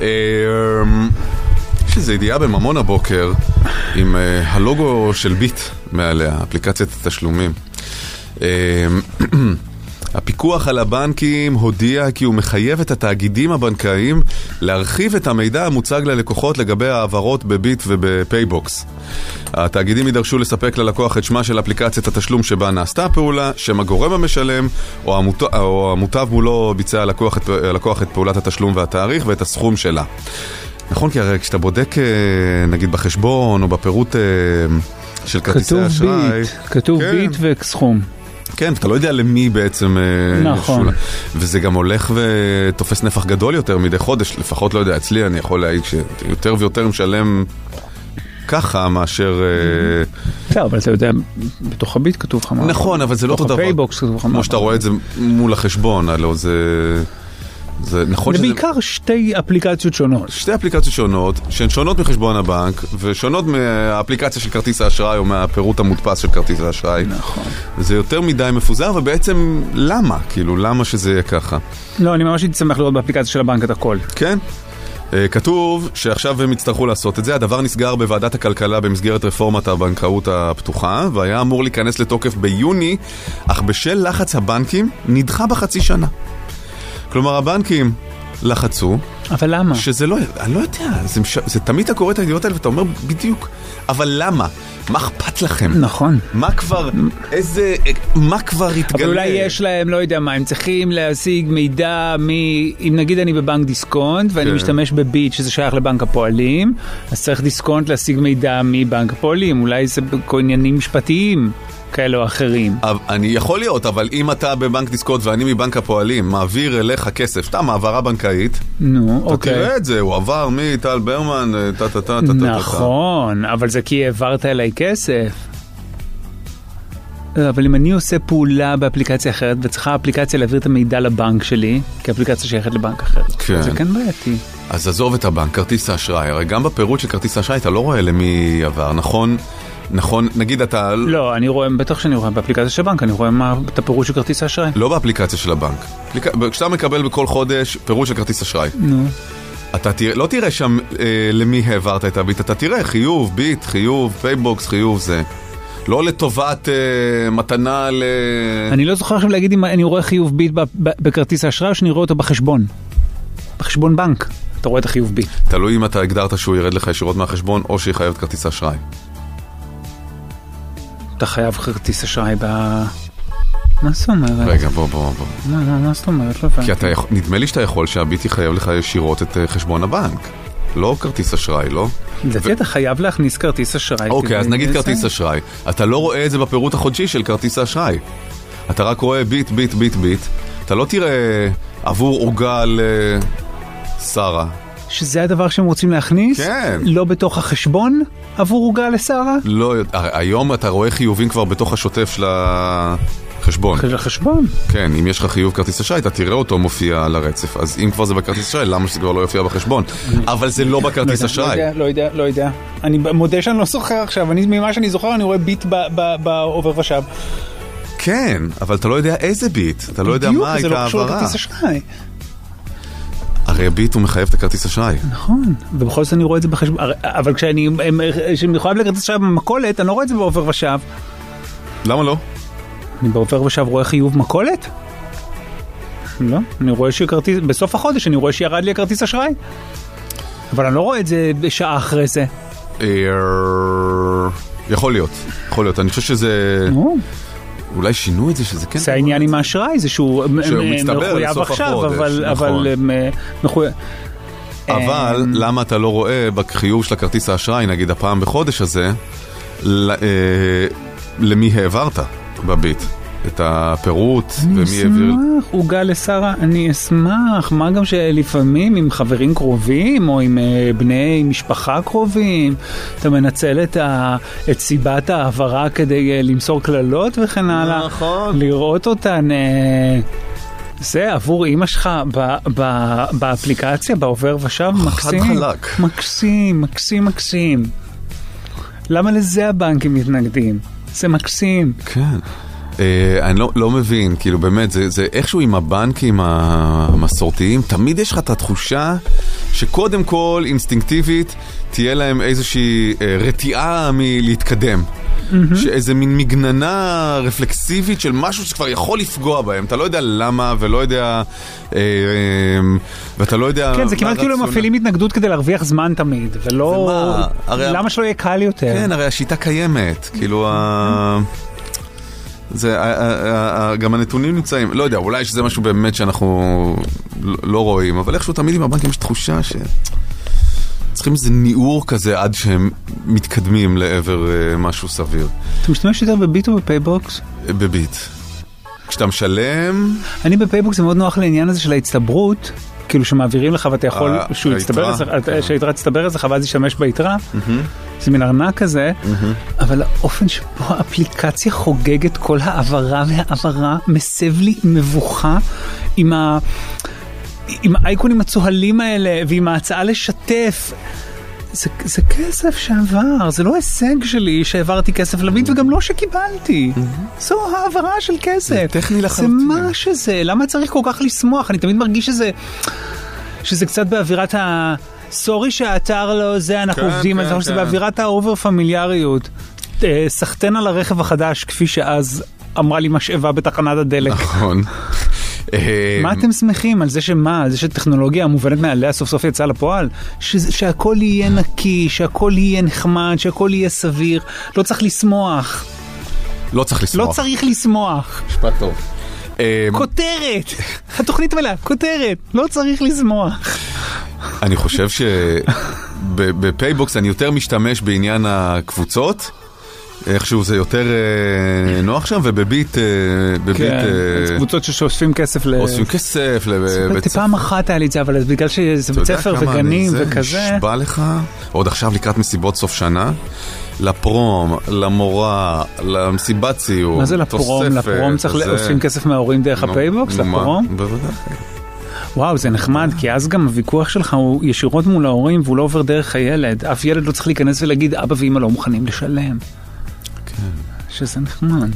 אה, יש איזו ידיעה בממון הבוקר עם אה, הלוגו של ביט מעליה, אפליקציית התשלומים. הפיקוח על הבנקים הודיע כי הוא מחייב את התאגידים הבנקאיים להרחיב את המידע המוצג ללקוחות לגבי העברות בביט ובפייבוקס. התאגידים יידרשו לספק ללקוח את שמה של אפליקציית התשלום שבה נעשתה הפעולה, שם הגורם המשלם, או, המוט... או המוטב מולו ביצע הלקוח את... הלקוח את פעולת התשלום והתאריך ואת הסכום שלה. נכון, כי הרי כשאתה בודק אה, נגיד בחשבון או בפירוט אה, של כרטיסי כתוב אשראי... ביט, כתוב כן. ביט וסכום. כן, ואתה לא יודע למי בעצם... אה, נכון. וזה גם הולך ותופס נפח גדול יותר מדי חודש, לפחות לא יודע, אצלי אני יכול להעיד שיותר ויותר משלם ככה מאשר... אה, בסדר, אבל אתה יודע, בתוך הביט כתוב לך מה. נכון, אבל זה לא אותו בתוך דבר. הפייבוקס כתוב לך מה. כמו שאתה רואה את זה מול החשבון, הלו זה... זה נכון זה שזה... בעיקר שתי אפליקציות שונות. שתי אפליקציות שונות, שהן שונות מחשבון הבנק, ושונות מהאפליקציה של כרטיס האשראי או מהפירוט המודפס של כרטיס האשראי. נכון. זה יותר מדי מפוזר, ובעצם למה? כאילו, למה שזה יהיה ככה? לא, אני ממש הייתי שמח לראות באפליקציה של הבנק את הכל. כן. אה, כתוב שעכשיו הם יצטרכו לעשות את זה, הדבר נסגר בוועדת הכלכלה במסגרת רפורמת הבנקאות הפתוחה, והיה אמור להיכנס לתוקף ביוני, אך בשל לחץ הבנקים נדחה בחצי שנה. כלומר, הבנקים לחצו, אבל למה? שזה לא, אני לא יודע, זה, מש... זה תמיד אתה קורא את הידיעות האלה ואתה אומר בדיוק, אבל למה? מה אכפת לכם? נכון. מה כבר, איזה, מה כבר התגלה? אבל אולי יש להם, לא יודע מה, הם צריכים להשיג מידע מ... אם נגיד אני בבנק דיסקונט ואני כן. משתמש בביט שזה שייך לבנק הפועלים, אז צריך דיסקונט להשיג מידע מבנק הפועלים, אולי זה עניינים משפטיים כאלה או אחרים. אני יכול להיות, אבל אם אתה בבנק דיסקונט ואני מבנק הפועלים, מעביר אליך כסף, סתם העברה בנקאית, נו, אתה אוקיי. תראה את זה, הוא עבר מטל ברמן, אה, טה טה טה טה טה. נכון, אבל זה כי העברת אליי כסף. לא, אבל אם אני עושה פעולה באפליקציה אחרת וצריכה אפליקציה להעביר את המידע לבנק שלי, כי האפליקציה שייכת לבנק אחר, כן. זה כן בעייתי. אז עזוב את הבנק, כרטיס האשראי, הרי גם בפירוט של כרטיס האשראי אתה לא רואה למי עבר, נכון? נכון, נגיד אתה... לא, אני רואה, בטח שאני רואה באפליקציה של הבנק, אני רואה מה, את הפירוט של כרטיס האשראי. לא באפליקציה של הבנק. כשאתה מקבל בכל חודש פירוט של כרטיס אשראי, נו. אתה תראה, לא תראה שם אה, למי העברת את הביט, אתה תראה חיוב, ביט, חיוב, פייבוקס, חיוב זה. לא לטובת אה, מתנה ל... אני לא זוכר עכשיו להגיד אם אני רואה חיוב ביט בכרטיס האשראי או שאני רואה אותו בחשבון. בחשבון בנק, אתה רואה את החיוב ביט. תלוי אם אתה הגדרת שהוא ירד לך ישירות מהחשבון או שיחייב את כרטיס האשראי. אתה חייב כרטיס אשראי ב... מה זאת אומרת? רגע, בוא, בוא, בוא. מה, מה, מה זאת אומרת? לא הבנתי. כי אתה יכול, נדמה לי שאתה יכול שהביט יחייב לך ישירות את אה, חשבון הבנק. לא כרטיס אשראי, לא? לדעתי אתה חייב להכניס כרטיס אשראי. אוקיי, אז נגיד. כרטיס אשראי. אתה לא רואה את זה בפירוט החודשי של כרטיס האשראי. אתה רק רואה ביט, ביט, ביט, ביט. אתה לא תראה עבור עוגה לשרה. שזה הדבר שהם רוצים להכניס? כן. לא בתוך החשבון עבור עוגה לשרה? לא, היום אתה רואה חיובים כבר בתוך השוטף של החשבון. של החשבון. כן, אם יש לך חיוב כרטיס אשראי, אתה תראה אותו מופיע על הרצף. אז אם כבר זה בכרטיס אשראי, למה שזה כבר לא יופיע בחשבון? אבל זה לא בכרטיס לא אשראי. יודע, לא יודע, לא יודע. אני מודה שאני לא זוכר עכשיו, אני, ממה שאני זוכר אני רואה ביט בעובר ושב. כן, אבל אתה לא יודע איזה ביט, אתה לא יודע בדיוק, מה זה הייתה לא קשור. לכרטיס אשראי. הרי ביט הוא מחייב את הכרטיס אשראי. נכון, ובכל זאת אני רואה את זה בחשבון, אבל כשאני מחויב לכרטיס אשראי במכולת, אני לא רואה את זה בעובר ושב. למה לא? אני בעובר ושב רואה חיוב מכולת? לא, אני רואה שכרטיס, בסוף החודש אני רואה שירד לי הכרטיס אשראי. אבל אני לא רואה את זה בשעה אחרי זה. אה, יכול להיות, יכול להיות. אני חושב שזה... אולי שינו את זה שזה כן... זה העניין עם האשראי, זה שהוא מחויב עכשיו, אבל, נכון. אבל. אבל אמ, למה אתה לא רואה בחיוב של הכרטיס האשראי, נגיד הפעם בחודש הזה, אה, למי העברת בביט? את הפירוט, אני ומי העביר... אשמח, עוגה לשרה, אני אשמח, מה גם שלפעמים עם חברים קרובים או עם אה, בני משפחה קרובים, אתה מנצל את, ה, את סיבת ההעברה כדי אה, למסור קללות וכן הלאה. נכון. לראות אותן, אה, זה עבור אימא שלך ב, ב, באפליקציה, בעובר ושב, מקסים. חלק. מקסים, מקסים, מקסים. למה לזה הבנקים מתנגדים? זה מקסים. כן. אה, אני לא, לא מבין, כאילו באמת, זה, זה איכשהו עם הבנקים המסורתיים, תמיד יש לך את התחושה שקודם כל, אינסטינקטיבית, תהיה להם איזושהי אה, רתיעה מלהתקדם. שאיזה מין מגננה רפלקסיבית של משהו שכבר יכול לפגוע בהם, אתה לא יודע למה ולא יודע, אה, אה, ואתה לא יודע... כן, זה כמעט כאילו הם. מפעילים התנגדות כדי להרוויח זמן תמיד, ולא... הרי- למה שלא יהיה קל יותר? כן, הרי השיטה קיימת, כאילו ה... זה, ה- ה- ה- גם הנתונים נמצאים, לא יודע, אולי שזה משהו באמת שאנחנו לא- לא רואים, אבל איכשהו תמיד עם הבנקים יש תחושה ש... צריכים איזה ניעור כזה עד שהם מתקדמים לעבר אה, משהו סביר. אתה משתמש יותר בביט או בפייבוקס? אה, בביט. כשאתה משלם, אני בפייבוקס זה מאוד נוח לעניין הזה של ההצטברות, כאילו שמעבירים לך ואתה יכול אה, שהוא יצטבר? אצלך, כן. שהיתרה תצטבר אצלך ואז ישתמש ביתרה, זה מין ארנק כזה, אבל האופן שבו האפליקציה חוגגת כל העברה והעברה מסב לי מבוכה. עם האייקונים הצוהלים האלה ועם ההצעה לשתף. זה, זה כסף שעבר, זה לא הישג שלי שהעברתי כסף לביט וגם לא שקיבלתי. זו העברה של כסף. זה טכני זה לחלוטין. מה שזה, למה צריך כל כך לשמוח? אני תמיד מרגיש שזה, שזה קצת באווירת ה... sorry שהאתר לא זה, אנחנו כן, עובדים על כן, זה, אבל שזה כן. באווירת ה over פמיליאריות. אה, סחטיין על הרכב החדש, כפי שאז אמרה לי משאבה בתחנת הדלק. נכון. אה, מה אתם שמחים? על זה שמה? על זה שטכנולוגיה המובנת מאליה סוף סוף יצאה לפועל? שהכל יהיה נקי, שהכל יהיה נחמד, שהכל יהיה סביר. לא צריך לשמוח. לא צריך לשמוח. לא צריך לשמוח. משפט טוב. אה, כותרת! התוכנית מלאה, כותרת! לא צריך לשמוח. אני חושב שבפייבוקס אני יותר משתמש בעניין הקבוצות. איכשהו זה יותר אה, נוח שם, ובביט, אה, כן, אה, קבוצות שאוספים כסף ל... אוספים כסף לבית ספר. פעם אחת היה לי את זה, אבל בגלל שזה אתה בית יודע ספר כמה וגנים אני זה וכזה... נשבע לך, עוד עכשיו לקראת מסיבות סוף שנה, ל prom, למורה, למסיבת סיום, מה זה ל prom? ל prom צריך זה- אוספים כסף מההורים דרך הפייבוקס? ל prom? בוודאי. וואו, זה נחמד, כי אז גם הוויכוח שלך הוא ישירות מול ההורים והוא לא עובר דרך הילד. אף ילד לא צריך להיכנס ולהגיד, אבא ואמא לא מוכנים לשלם. שזה נחמד.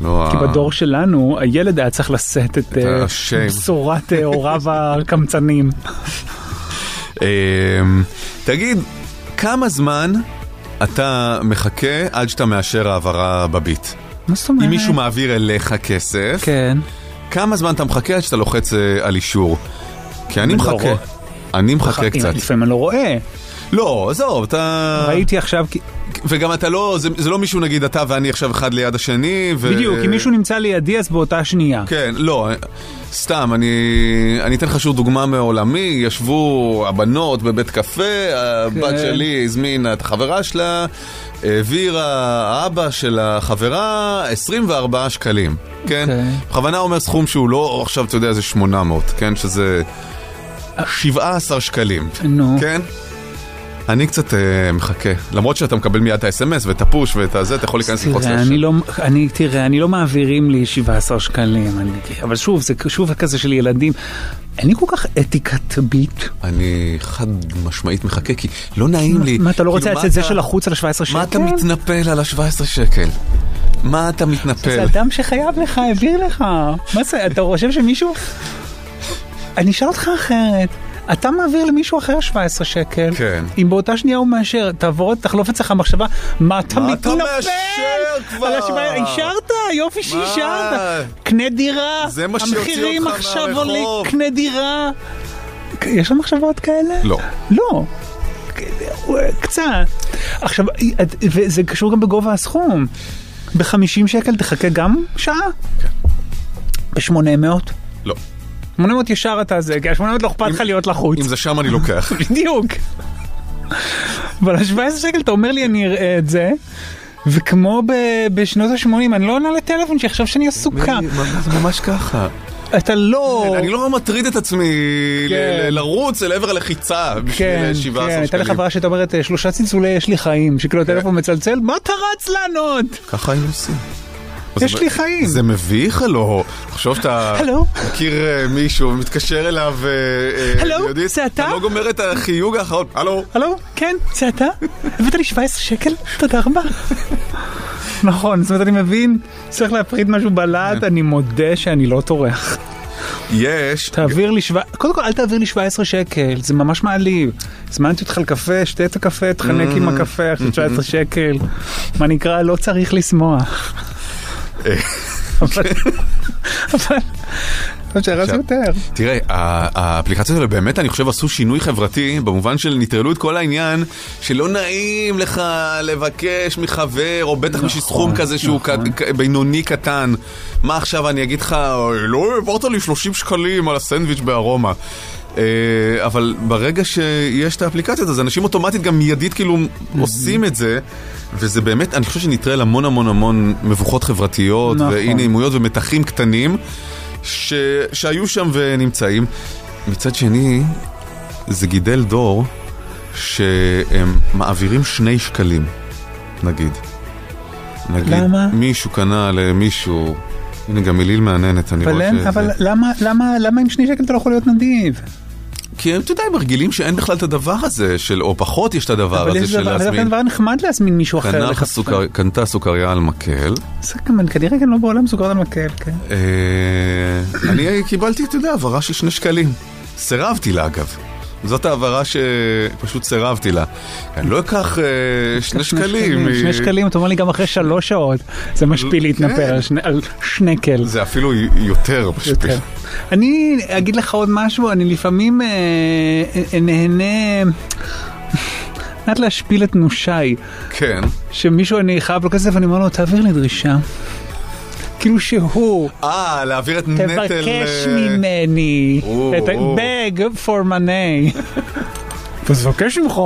לא, כי ה- בדור שלנו, הילד היה צריך לשאת את אה. בשורת אה, הוריו הקמצנים. אמ, תגיד, כמה זמן אתה מחכה עד שאתה מאשר העברה בביט? מה זאת אומרת? אם מישהו מעביר אליך כסף, כן. כמה זמן אתה מחכה עד שאתה לוחץ אה, על אישור? כי אני לא מחכה. אני מחכה קצת. לפעמים אני לא רואה. לא, עזוב, אתה... ראיתי עכשיו, וגם אתה לא, זה, זה לא מישהו נגיד אתה ואני עכשיו אחד ליד השני, ו... בדיוק, אם מישהו נמצא לידי אז באותה שנייה. כן, לא, סתם, אני, אני אתן לך שוב דוגמה מעולמי, ישבו הבנות בבית קפה, הבת כן. שלי הזמינה את החברה שלה, העבירה האבא של החברה 24 שקלים, כן? אוקיי. בכוונה אומר סכום שהוא לא עכשיו, אתה יודע, זה 800, כן? שזה 17 שקלים, נו. כן? אני קצת אה, מחכה, למרות שאתה מקבל מיד את ה-SMS ואת הפוש ואת הזה, אתה יכול להיכנס ללחוץ תראה, לשם. אני לא, אני, תראה, אני לא מעבירים לי 17 שקלים, אני, אבל שוב, זה שוב כזה של ילדים. אין לי כל כך אתיקת ביט. אני חד משמעית מחכה, כי לא נעים לי. מה, אתה לא רוצה כאילו, לצאת זה של החוץ על ה-17 שקל? מה אתה מתנפל על ה-17 שקל? מה אתה זה מתנפל? אדם שחייב לך, העביר לך. מה זה, אתה חושב שמישהו... אני אשאל אותך אחרת. אתה מעביר למישהו אחר 17 שקל, כן. אם באותה שנייה הוא מאשר, תעבור, תחלוף אצלך מחשבה, מה אתה מה אתה מתנפל? מאשר כבר? אישרת, יופי? שאישרת. קנה דירה, המחירים עכשיו. עולים, קנה דירה. יש לך מחשבות כאלה? לא. לא. קצת. עכשיו, וזה קשור גם בגובה הסכום. ב-50 שקל תחכה גם שעה? ב-800? לא. 800 ישר אתה זה, כי ה-800 לא אכפת לך להיות לחוץ. אם זה שם אני לוקח. בדיוק. אבל ה-17 שקל אתה אומר לי אני אראה את זה, וכמו ב- בשנות ה-80 אני לא עונה לטלפון שיחשב שאני עסוקה. זה ממש ככה. אתה לא... אני לא מטריד את עצמי כן. לרוץ אל עבר הלחיצה בשביל כן, 17 כן, הייתה לי שקלים. חברה שהייתה אומרת שלושה צלצולי יש לי חיים, שכאילו הטלפון מצלצל, מה אתה רץ לענות? ככה היינו עושים. יש לי חיים. זה מביך הלו? תחשוב שאתה? מכיר אה, מישהו ומתקשר אליו, אה, אה, הלו? זה אתה? אתה לא גומר את החיוג האחרון, הלו? הלו? כן, זה אתה? הבאת לי 17 שקל? תודה רבה. נכון, זאת אומרת אני מבין, צריך להפריד משהו בלהט, אני מודה שאני לא טורח. יש, תעביר לי שבע... קודם כל אל תעביר לי 17 שקל, זה ממש מעליב. הזמנתי אותך לקפה, שתה את הקפה, תחנק עם הקפה, עכשיו 19 שקל. מה נקרא, לא צריך לשמוח. אבל... תראה, האפליקציות האלה באמת, אני חושב, עשו שינוי חברתי, במובן של נטרלו את כל העניין שלא נעים לך לבקש מחבר, או בטח בשביל סכום כזה שהוא נכון. ק- בינוני קטן. מה עכשיו אני אגיד לך, לא העברת לי 30 שקלים על הסנדוויץ' בארומה. אה, אבל ברגע שיש את האפליקציות, אז אנשים אוטומטית גם מיידית כאילו עושים את זה, וזה באמת, אני חושב שנטרל המון המון המון מבוכות חברתיות, נכון. ואי נעימויות ומתחים קטנים. ש... שהיו שם ונמצאים. מצד שני, זה גידל דור שהם מעבירים שני שקלים, נגיד. נגיד, למה? מישהו קנה למישהו, הנה גם מיליל מעניינת, אני רואה שזה... אבל למה, למה, למה עם שני שקל אתה לא יכול להיות נדיב? כי הם, אתה יודע, הם רגילים שאין בכלל את הדבר הזה, של, או פחות יש את הדבר אבל הזה של דבר, זה להזמין. דבר נחמד להזמין מישהו אחר. לך. סוכר- קנתה סוכריה על מקל. זה גם, כנראה גם לא בעולם סוכרת על מקל, כן. אה, אני קיבלתי, אתה יודע, העברה של שני שקלים. סירבתי לה אגב. זאת העברה שפשוט סירבתי לה. אני לא אקח אה, שני שקלים. שני מ- שקלים, אתה אומר לי גם אחרי שלוש שעות, זה משפיל להתנפל כן. על שני- שנקל. זה אפילו יותר משפיל. אני אגיד לך עוד משהו, אני לפעמים אה, אה, נהנה... מעט להשפיל את נושיי, כן. שמישהו אני חייב לו כסף, אני אומר לו, תעביר לי דרישה. כאילו שהוא, אה, להעביר את נטל... תבקש אה, ממני, את beg for money. אז תבקש ממך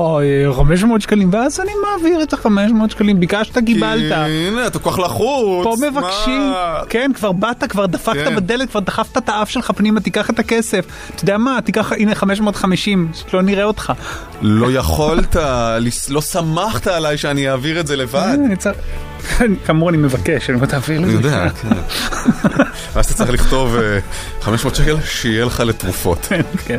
אה, 500 שקלים, ואז אני מעביר את ה-500 שקלים, ביקשת, קיבלת. הנה, אתה כל כך לחוץ. פה מבקשים? כן, כבר באת, כבר דפקת כן. בדלת, כבר דחפת את האף שלך פנימה, תיקח את הכסף. אתה יודע מה, תיקח, הנה 550, שלא נראה אותך. לא יכולת, לא סמכת עליי שאני אעביר את זה לבד. צריך- כאמור, אני מבקש, אני אומר, תעביר לי. אני את זה." יודע, כן. ואז אתה צריך לכתוב אה, 500 שקל, שיהיה לך לתרופות. כן.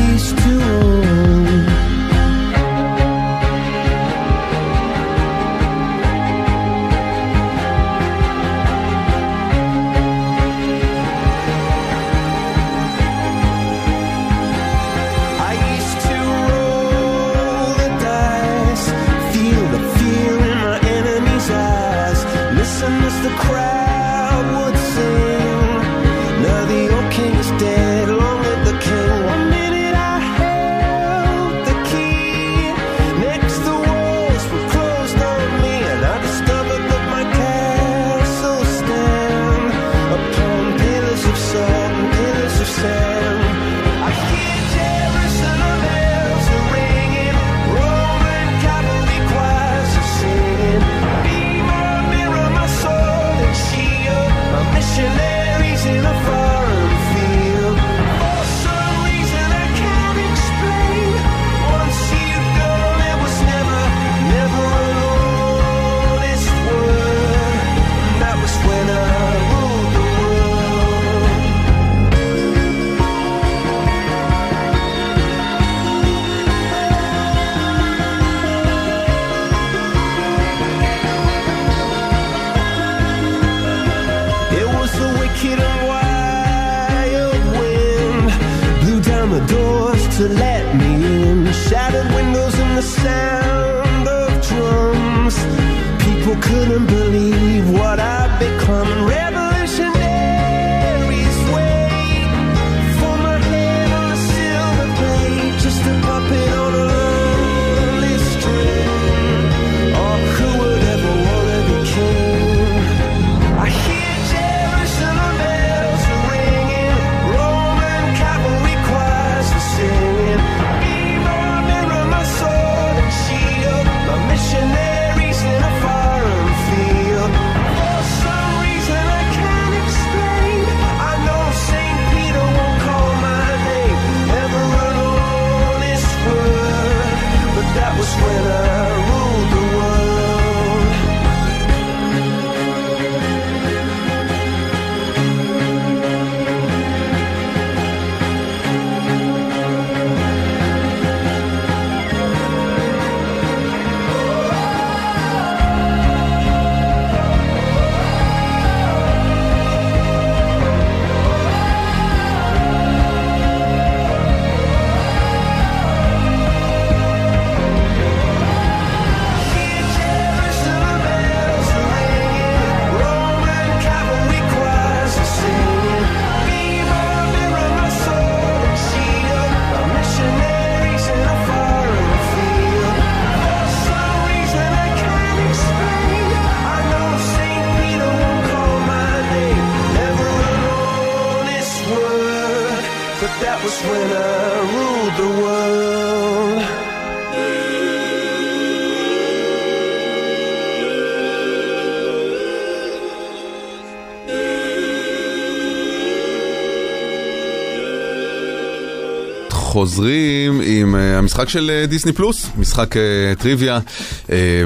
חוזרים עם אה, המשחק של אה, דיסני פלוס, משחק אה, טריוויה,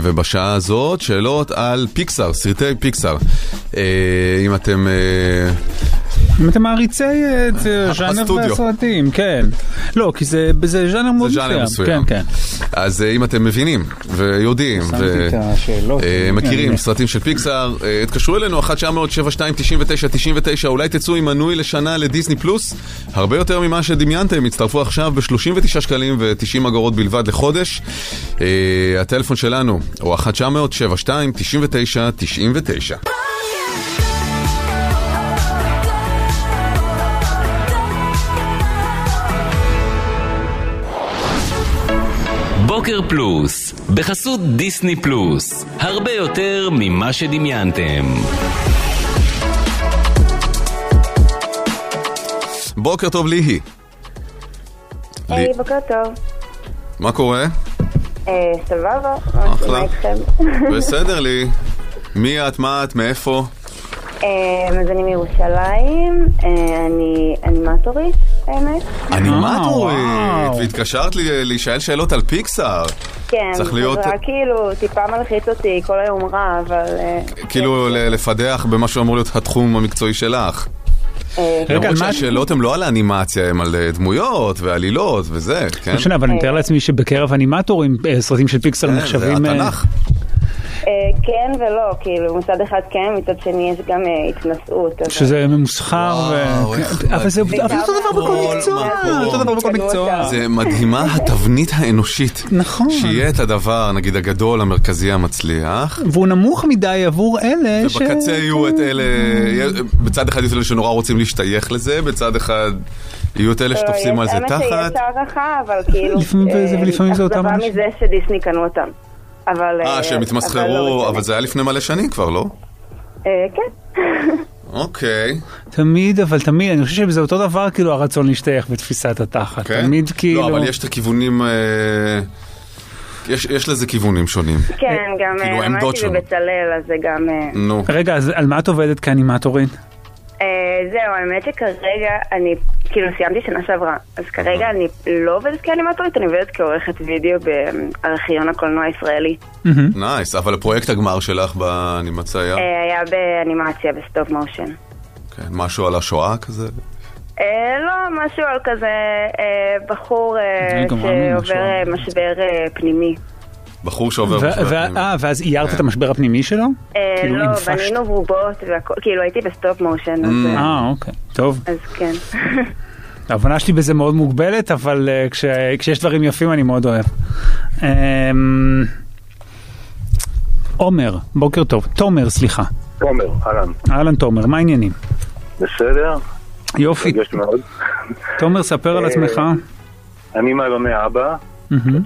ובשעה הזאת שאלות על פיקסאר, סרטי פיקסאר. אם אתם... אם אתם מעריצי את ז'אנר הסטודיו. הסרטים, כן. לא, כי זה זה ז'אנר מאוד זה ז'אנר מסוים. מסוים. כן, כן. אז אם אתם מבינים ויודעים שמתי את השאלות. מכירים כן. סרטים של פיקסאר, התקשרו אלינו 1 972 99 99 אולי תצאו עם מנוי לשנה לדיסני פלוס, הרבה יותר ממה שדמיינתם, הצטרפו עכשיו ב-39 שקלים ו-90 אגורות בלבד לחודש. אה, הטלפון שלנו הוא 1 972 99 99 בוקר פלוס, בחסות דיסני פלוס, הרבה יותר ממה שדמיינתם. בוקר טוב ליהי, היי, בוקר טוב. מה קורה? אה, סבבה, אחלה. בסדר לי. מי את? מה את? מאיפה? אה, אז אני מירושלים, אה, אני אנימטורית, האמת. אנימטורית. והתקשרת לי להישאל שאלות על פיקסאר. כן, צריך להיות- זה רק כאילו טיפה מלחיץ אותי כל היום רע, אבל... כאילו ל- לפדח במה שאמור להיות התחום המקצועי שלך. אה, רגע, למרות מה- שהשאלות הן לא על האנימציה, הן על אה, דמויות ועלילות וזה, כן? לא משנה, אבל אני מתאר לעצמי שבקרב אנימטורים, אה, סרטים של פיקסל זה נחשבים... אה, התנ"ך. אה, כן ולא, כאילו, מצד אחד כן, מצד שני יש גם אה, התנשאות. שזה ממוסחר, איך אבל זה אותו דבר בכל כל מקצוע. אותו דבר בכל מקצוע. זה מדהימה התבנית האנושית. נכון. שיהיה את הדבר, נגיד, הגדול, המרכזי, המצליח. והוא נמוך מדי עבור אלה ש... ובקצה יהיו את אלה, בצד אחד יהיו אלה שנורא רוצים להשתייך לזה, בצד אחד יהיו את אלה שתופסים על זה האמת תחת. שיש הערכה, אבל כאילו... לפעמים זה אה, אותם אכזבה אנשים. מזה שדיסני קנו אותם. אבל... אה, שהם אבל התמסחרו, לא אבל זה היה לפני מלא שנים כבר, לא? אה, כן. אוקיי. תמיד, אבל תמיד, אני חושב שזה אותו דבר, כאילו, הרצון להשתייך בתפיסת התחת. כן? תמיד כאילו... לא, אבל יש את הכיוונים... אה, יש, יש לזה כיוונים שונים. כן, גם כאילו, אה, עמדות למידה שונות. בבצלאל, אז זה גם... אה, נו. רגע, אז על מה את עובדת כאנימטורית? אה, זהו, האמת שכרגע אני, כאילו סיימתי שנה שעברה, אז כרגע אני לא עובדת כאנימטורית, אני עובדת כעורכת וידאו בארכיון הקולנוע הישראלי. נייס, אבל הפרויקט הגמר שלך באנימציה היה? אה, היה באנימציה, ב stop motion. כן, משהו על השואה כזה? אה, לא, משהו על כזה בחור שעובר משבר פנימי. בחור שעובר משבר פנימי. אה, ואז איירת כן. את המשבר הפנימי שלו? אה, כאילו, לא. בנינו בובות והכל, כאילו הייתי ב stop motion, Mm. אה, אוקיי, טוב. אז כן. ההבנה שלי בזה מאוד מוגבלת, אבל אה, כש- כשיש דברים יפים אני מאוד אוהב. אמ, עומר, בוקר טוב. תומר, סליחה. תומר, אהלן. אהלן תומר, מה העניינים? בסדר? יופי. מתרגש מאוד. תומר, ספר על אה, עצמך. אני מאלוני אבא, מהמם.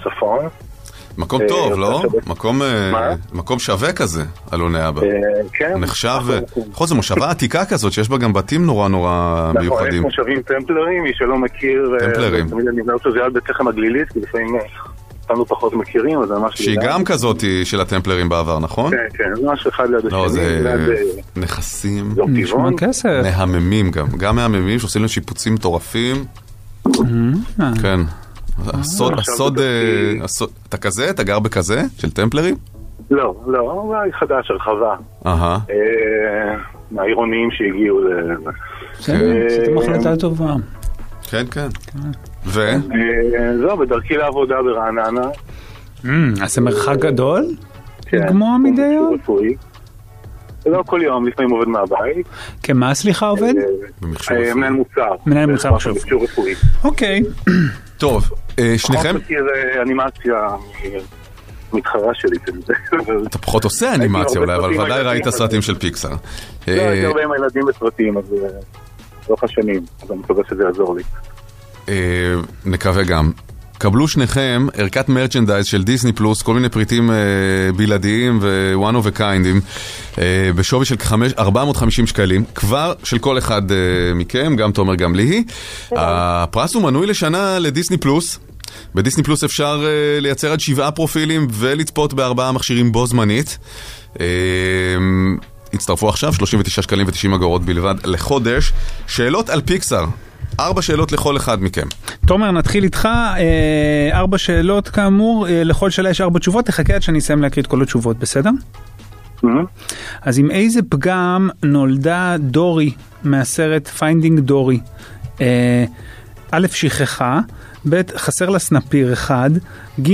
מקום אה, טוב, לא? מקום, אה? מקום שווה כזה, אלוני אבא. אה, כן. נחשב, מקום. בכל זאת, מושבה עתיקה כזאת, שיש בה גם בתים נורא נורא נכון, יש מיוחדים. מושבים טמפלרים, מי שלא מכיר... טמפלרים. תמיד אני אומר שזה על בית לחם הגלילית, כי לפעמים אותנו פחות מכירים, אז זה ממש... שהיא. גם כזאת של הטמפלרים בעבר, נכון? כן, כן, זה ממש אחד ליד לא, השני. זה ליד, אה, נכסים טבעון. כסף. מהממים גם, גם מהממים שעושים להם שיפוצים מטורפים. כן. הסוד, אה, הסוד, אתה כזה? אתה גר בכזה? של טמפלרים? לא, לא, אולי חדש, הרחבה. אהה. אה, מהעירוניים שהגיעו ל... בסדר, עשיתם החלטה טובה. כן, כן. ו? אה, זהו, בדרכי לעבודה ברעננה. אמ, אז זה מרחק גדול? כן, לגמוע מדי יום? לא כל יום, לפעמים עובד מהבית. כמה סליחה עובד? אה, אה, מנהל מוצר. מנהל מוצר עכשיו. אוקיי. טוב, אה, שניכם, פחות מכיר אנימציה מתחרה שלי. אתה פחות עושה אנימציה אולי, אבל ודאי ראית סרטים של פיקסאר. לא, אה, הייתי הרבה עם הילדים בסרטים, אז אה, לאורך השנים. אז אני מקווה שזה יעזור לי. נקווה גם. קבלו שניכם ערכת מרצ'נדייז של דיסני פלוס, כל מיני פריטים אה, בלעדיים ו-one of a kindים, אה, בשווי של כחמש- 450 שקלים, כבר של כל אחד אה, מכם, גם תומר, גם ליהי. הפרס הוא מנוי לשנה לדיסני פלוס. בדיסני פלוס אפשר אה, לייצר עד שבעה פרופילים ולצפות בארבעה מכשירים בו זמנית. אה, הצטרפו עכשיו, 39 שקלים ו-90 אגורות בלבד לחודש. שאלות על פיקסאר, ארבע שאלות לכל אחד מכם. תומר, נתחיל איתך. אה, ארבע שאלות כאמור, אה, לכל שאלה יש ארבע תשובות, תחכה עד שאני אסיים להקריא את כל התשובות, בסדר? אז עם איזה פגם נולדה דורי מהסרט פיינדינג דורי? אה, א', שכחה, ב', חסר לה סנפיר אחד, ג',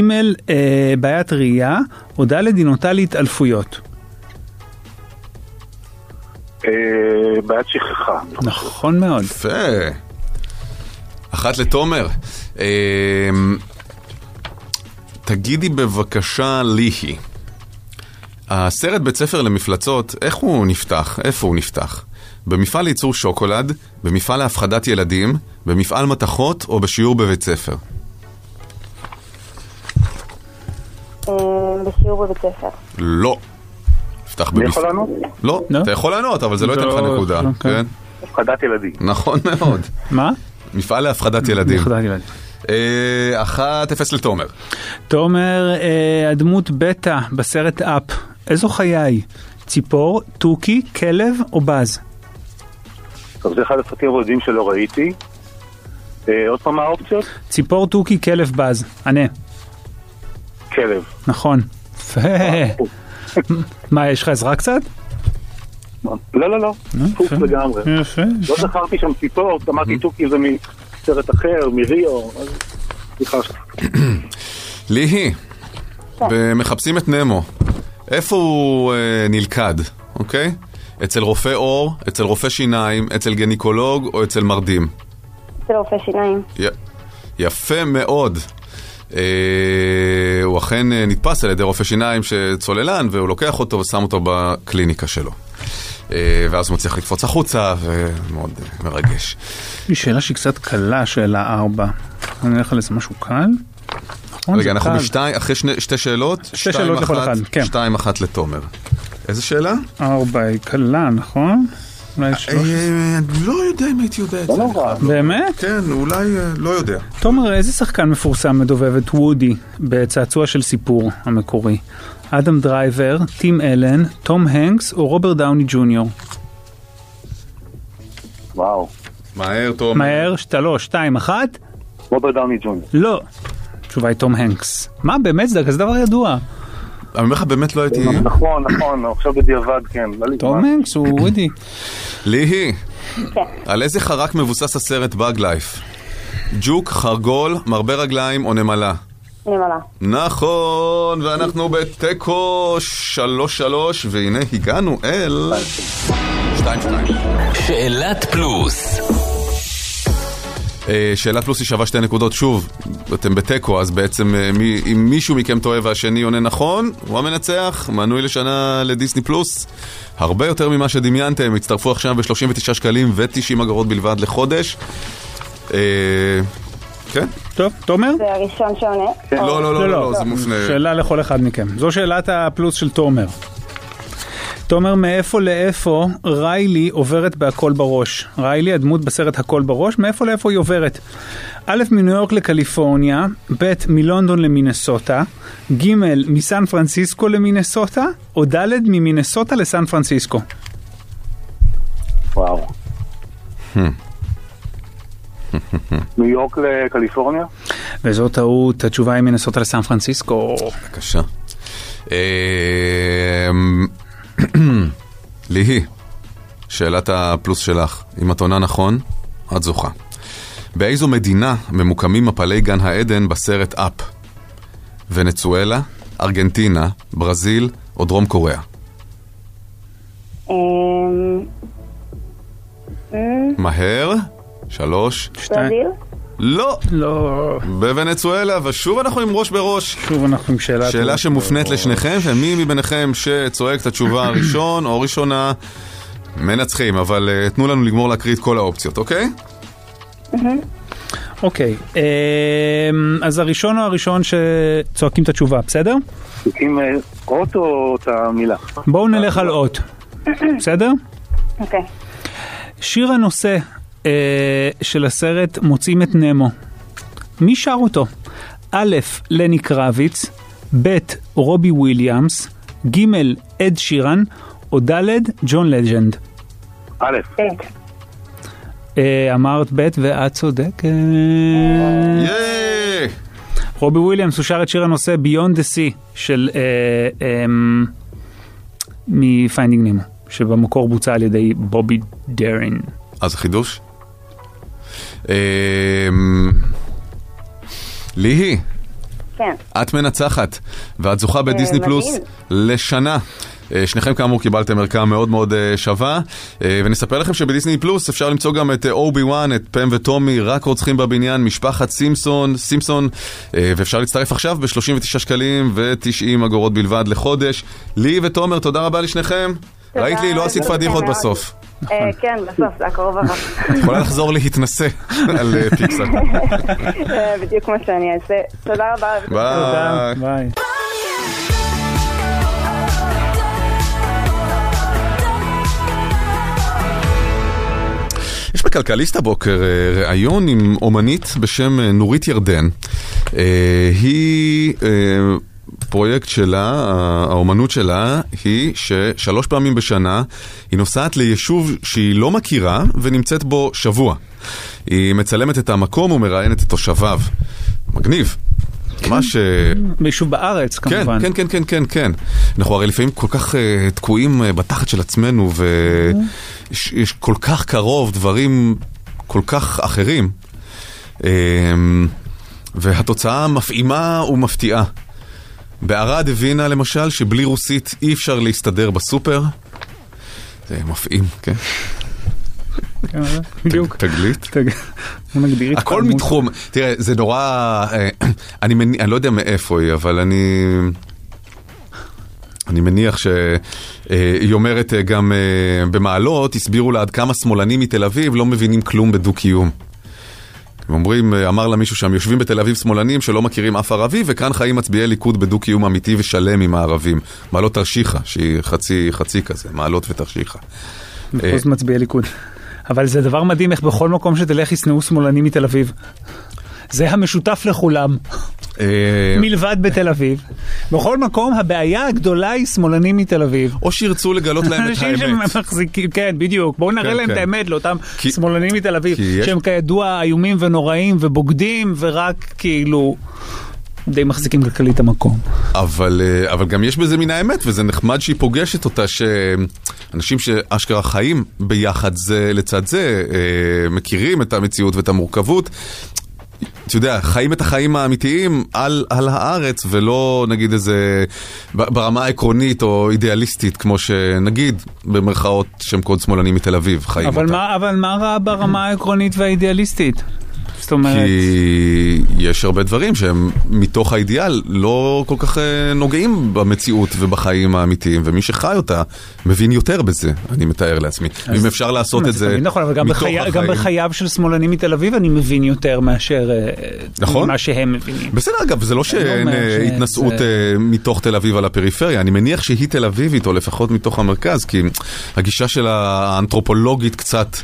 אה, בעיית ראייה, או ד', היא נוטה להתעלפויות. בעיית שכחה. נכון מאוד. יפה. אחת לתומר. אה, תגידי בבקשה ליהי, הסרט בית ספר למפלצות, איך הוא נפתח? איפה הוא נפתח? במפעל לייצור שוקולד, במפעל להפחדת ילדים, במפעל מתכות או בשיעור בבית ספר? אה, בשיעור בבית ספר. לא. נפתח אני במפעל... יכול לענות? לא, אתה יכול לענות, אבל זה לא ייתן לך לא, נקודה, לא, כן. כן? הפחדת ילדים. נכון מאוד. מה? מפעל להפחדת ילדים. ילדים. אה, אחת אפס לתומר. תומר, אה, הדמות בטא בסרט אפ, איזו חיה היא? ציפור, תוכי, כלב או בז? טוב, זה אחד הסרטים הבודדים שלא ראיתי. אה, עוד פעם מה האופציות? ציפור, תוכי, כלב, בז. ענה. כלב. נכון. יפה. מה, יש לך עזרה קצת? לא, לא, לא. פוקס לגמרי. יפה. לא זכרתי שם ציפור, אמרתי תוכי זה מסרט אחר, מריו. אז סליחה. ליהי, ומחפשים את נמו. איפה הוא אה, נלכד, אוקיי? אצל רופא עור, אצל רופא שיניים, אצל גניקולוג או אצל מרדים? אצל רופא שיניים. י... יפה מאוד. אה, הוא אכן אה, נתפס על ידי רופא שיניים שצוללן, והוא לוקח אותו ושם אותו בקליניקה שלו. אה, ואז הוא מצליח לקפוץ החוצה, ומאוד אה, מרגש. יש לי שאלה שהיא קצת קלה, שאלה ארבע. אני נלך על איזה משהו קל? נכון, רגע, אנחנו. בשתיים, אחרי שני, שתי שאלות? שתי שתיים שאלות לכל אחת- אחד, כן. שתיים אחת לתומר. איזה שאלה? ארבע היא קלה, נכון? אולי שלוש. אה, אני לא יודע אם הייתי יודע את זה. באמת? כן, אולי, לא יודע. תומר, איזה שחקן מפורסם מדובב את וודי בצעצוע של סיפור המקורי? אדם דרייבר, טים אלן, תום הנקס או רוברט דאוני ג'וניור? וואו. מהר, תומר. מהר, שלוש, שתיים, אחת? רוברט דאוני ג'וניור. לא. התשובה היא תום הנקס. מה, באמת? זה כזה דבר ידוע. אני אומר לך, באמת לא הייתי... נכון, נכון, עכשיו בדיעבד כן. לא תום. הנקס הוא וודי. ליהי, על איזה חרק מבוסס הסרט באג לייף? ג'וק, חרגול, מרבה רגליים או נמלה? נכון, ואנחנו בתיקו שלוש שלוש, והנה הגענו אל... שתיים שתיים. שאלת פלוס אה, שאלה פלוס היא שווה שתי נקודות, שוב, אתם בתיקו, אז בעצם אה, מי, אם מישהו מכם טועה והשני עונה נכון, הוא המנצח, מנוי לשנה לדיסני פלוס. הרבה יותר ממה שדמיינתם, הצטרפו עכשיו ב-39 שקלים ו-90 אגורות בלבד לחודש. כן? טוב, תומר? זה הראשון שעונה? לא, לא, לא, לא, זה מופנה. שאלה לכל אחד מכם. זו שאלת הפלוס של תומר. תומר, מאיפה לאיפה ריילי עוברת בהכל בראש? ריילי, הדמות בסרט הכל בראש, מאיפה לאיפה היא עוברת? א', מניו יורק לקליפורניה, ב', מלונדון למינסוטה, ג', מסן פרנסיסקו למינסוטה, או ד', ממינסוטה לסן פרנסיסקו. וואו. ניו יורק לקליפורניה? וזו טעות, התשובה היא מינסוטה לסן פרנסיסקו. בבקשה. אה, ליהי, שאלת הפלוס שלך. אם את עונה נכון, את זוכה. באיזו מדינה ממוקמים מפלי גן העדן בסרט אפ? ונצואלה, ארגנטינה, ברזיל או דרום קוריאה? אמ, אמ, מהר, שלוש, ברזיל? לא, לא. בוונצואלה, ושוב אנחנו עם ראש בראש. שוב אנחנו עם שאלה... שאלה שמופנית לשניכם, ומי מביניכם שצועק את התשובה הראשון או ראשונה, מנצחים, אבל אה, תנו לנו לגמור להקריא את כל האופציות, אוקיי? אוקיי, אמ, אז הראשון הוא הראשון שצועקים את התשובה, בסדר? עם אה, אות או את המילה? בואו נלך על אות, בסדר? אוקיי. שיר הנושא של הסרט מוצאים את נמו. מי שר אותו? א', לני קרביץ, ב', רובי וויליאמס, ג', אד שירן, או ד', ג'ון לג'נד. א', אה, אמרת ב' ואת צודקת. רובי וויליאמס הוא שר את שיר הנושא Beyond the Sea של אה, אמ, מפיינדינג נימו, שבמקור בוצע על ידי בובי דרין. אז החידוש? אמ, ליהי, כן. את מנצחת, ואת זוכה בדיסני מדהים. פלוס לשנה. אה, שניכם כאמור קיבלתם ערכה מאוד מאוד אה, שווה, אה, ונספר לכם שבדיסני פלוס אפשר למצוא גם את אה, אובי וואן, את פם וטומי, רק רוצחים בבניין, משפחת סימפסון, סימפסון, אה, ואפשר להצטרף עכשיו ב-39 שקלים ו-90 אגורות בלבד לחודש. לי ותומר, תודה רבה לשניכם. תודה, ראית לי, לא עשית פדיחות. בסוף. אה, כן, בסוף, זה הקרוב הבא. את יכולה לחזור להתנסה על אה, פיקסל. בדיוק מה שאני אעשה. תודה רבה. ביי. יש בכלכליסט הבוקר אה, ראיון עם אומנית בשם נורית ירדן. היא, אה, פרויקט שלה, האומנות שלה, היא ששלוש פעמים בשנה היא נוסעת ליישוב שהיא לא מכירה ונמצאת בו שבוע. היא מצלמת את המקום ומראיינת את תושביו. מגניב. ממש... אה, מישהו בארץ כן, כמובן. כן, כן, כן, כן, כן. אנחנו הרי לפעמים כל כך uh, תקועים uh, בתחת של עצמנו, ויש יש כל כך קרוב דברים כל כך אחרים. Um, והתוצאה מפעימה ומפתיעה. בערד הבינה למשל שבלי רוסית אי אפשר להסתדר בסופר. זה מפעים, כן? כן, בדיוק. תגלית. הכל. מתחום, תראה, זה נורא, אה, אני, לא יודע מאיפה היא, אבל אני, אני מניח שהיא אומרת אה, גם אה, במעלות, הסבירו לה עד כמה שמאלנים מתל אביב לא מבינים כלום בדו-קיום. הם אומרים, אה, אמר לה מישהו שם, יושבים בתל אביב שמאלנים שלא מכירים אף ערבי, וכאן חיים מצביעי ליכוד בדו-קיום אמיתי ושלם עם הערבים. מעלות תרשיחא, שהיא חצי, חצי כזה, מעלות ותרשיחא. מחוז מצביעי ליכוד. אבל זה דבר מדהים איך בכל מקום שתלך ישנאו שמאלנים מתל אביב. זה המשותף לכולם, אה, מלבד בתל אביב. בכל מקום הבעיה הגדולה היא שמאלנים מתל אביב. או שירצו לגלות להם את אנשים האמת. שמחזיקים, כן, בדיוק. בואו נראה כן, להם כן. את האמת לאותם שמאלנים מתל אביב, שהם כידוע איומים ונוראים ובוגדים, ורק כאילו די מחזיקים כלכלית המקום. אבל, אה, אבל גם יש בזה מן האמת, וזה נחמד שהיא פוגשת אותה, שאנשים שאשכרה חיים ביחד זה לצד זה, אה, מכירים את המציאות ואת המורכבות. אתה יודע, חיים את החיים האמיתיים על, על הארץ, ולא נגיד איזה, ברמה העקרונית או אידיאליסטית, כמו שנגיד, במרכאות, שהם קוד שמאלנים מתל אביב, חיים אבל אותה. מה, אבל מה רע ברמה העקרונית והאידיאליסטית? זאת אומרת... כי יש הרבה דברים שהם מתוך האידיאל לא כל כך אה, נוגעים במציאות ובחיים האמיתיים, ומי שחי אותה מבין יותר בזה, אני מתאר לעצמי. אם אפשר לעשות את זה נכון, אבל גם, בחי... גם החיים. בחייו של שמאלנים מתל אביב אני מבין יותר מאשר אה, נכון. מה שהם מבינים. בסדר, אגב, זה לא שאין אומר אה, שזה- התנשאות אה, מתוך תל אביב על הפריפריה, אני מניח שהיא תל אביבית, או לפחות מתוך המרכז, כי הגישה של האנתרופולוגית קצת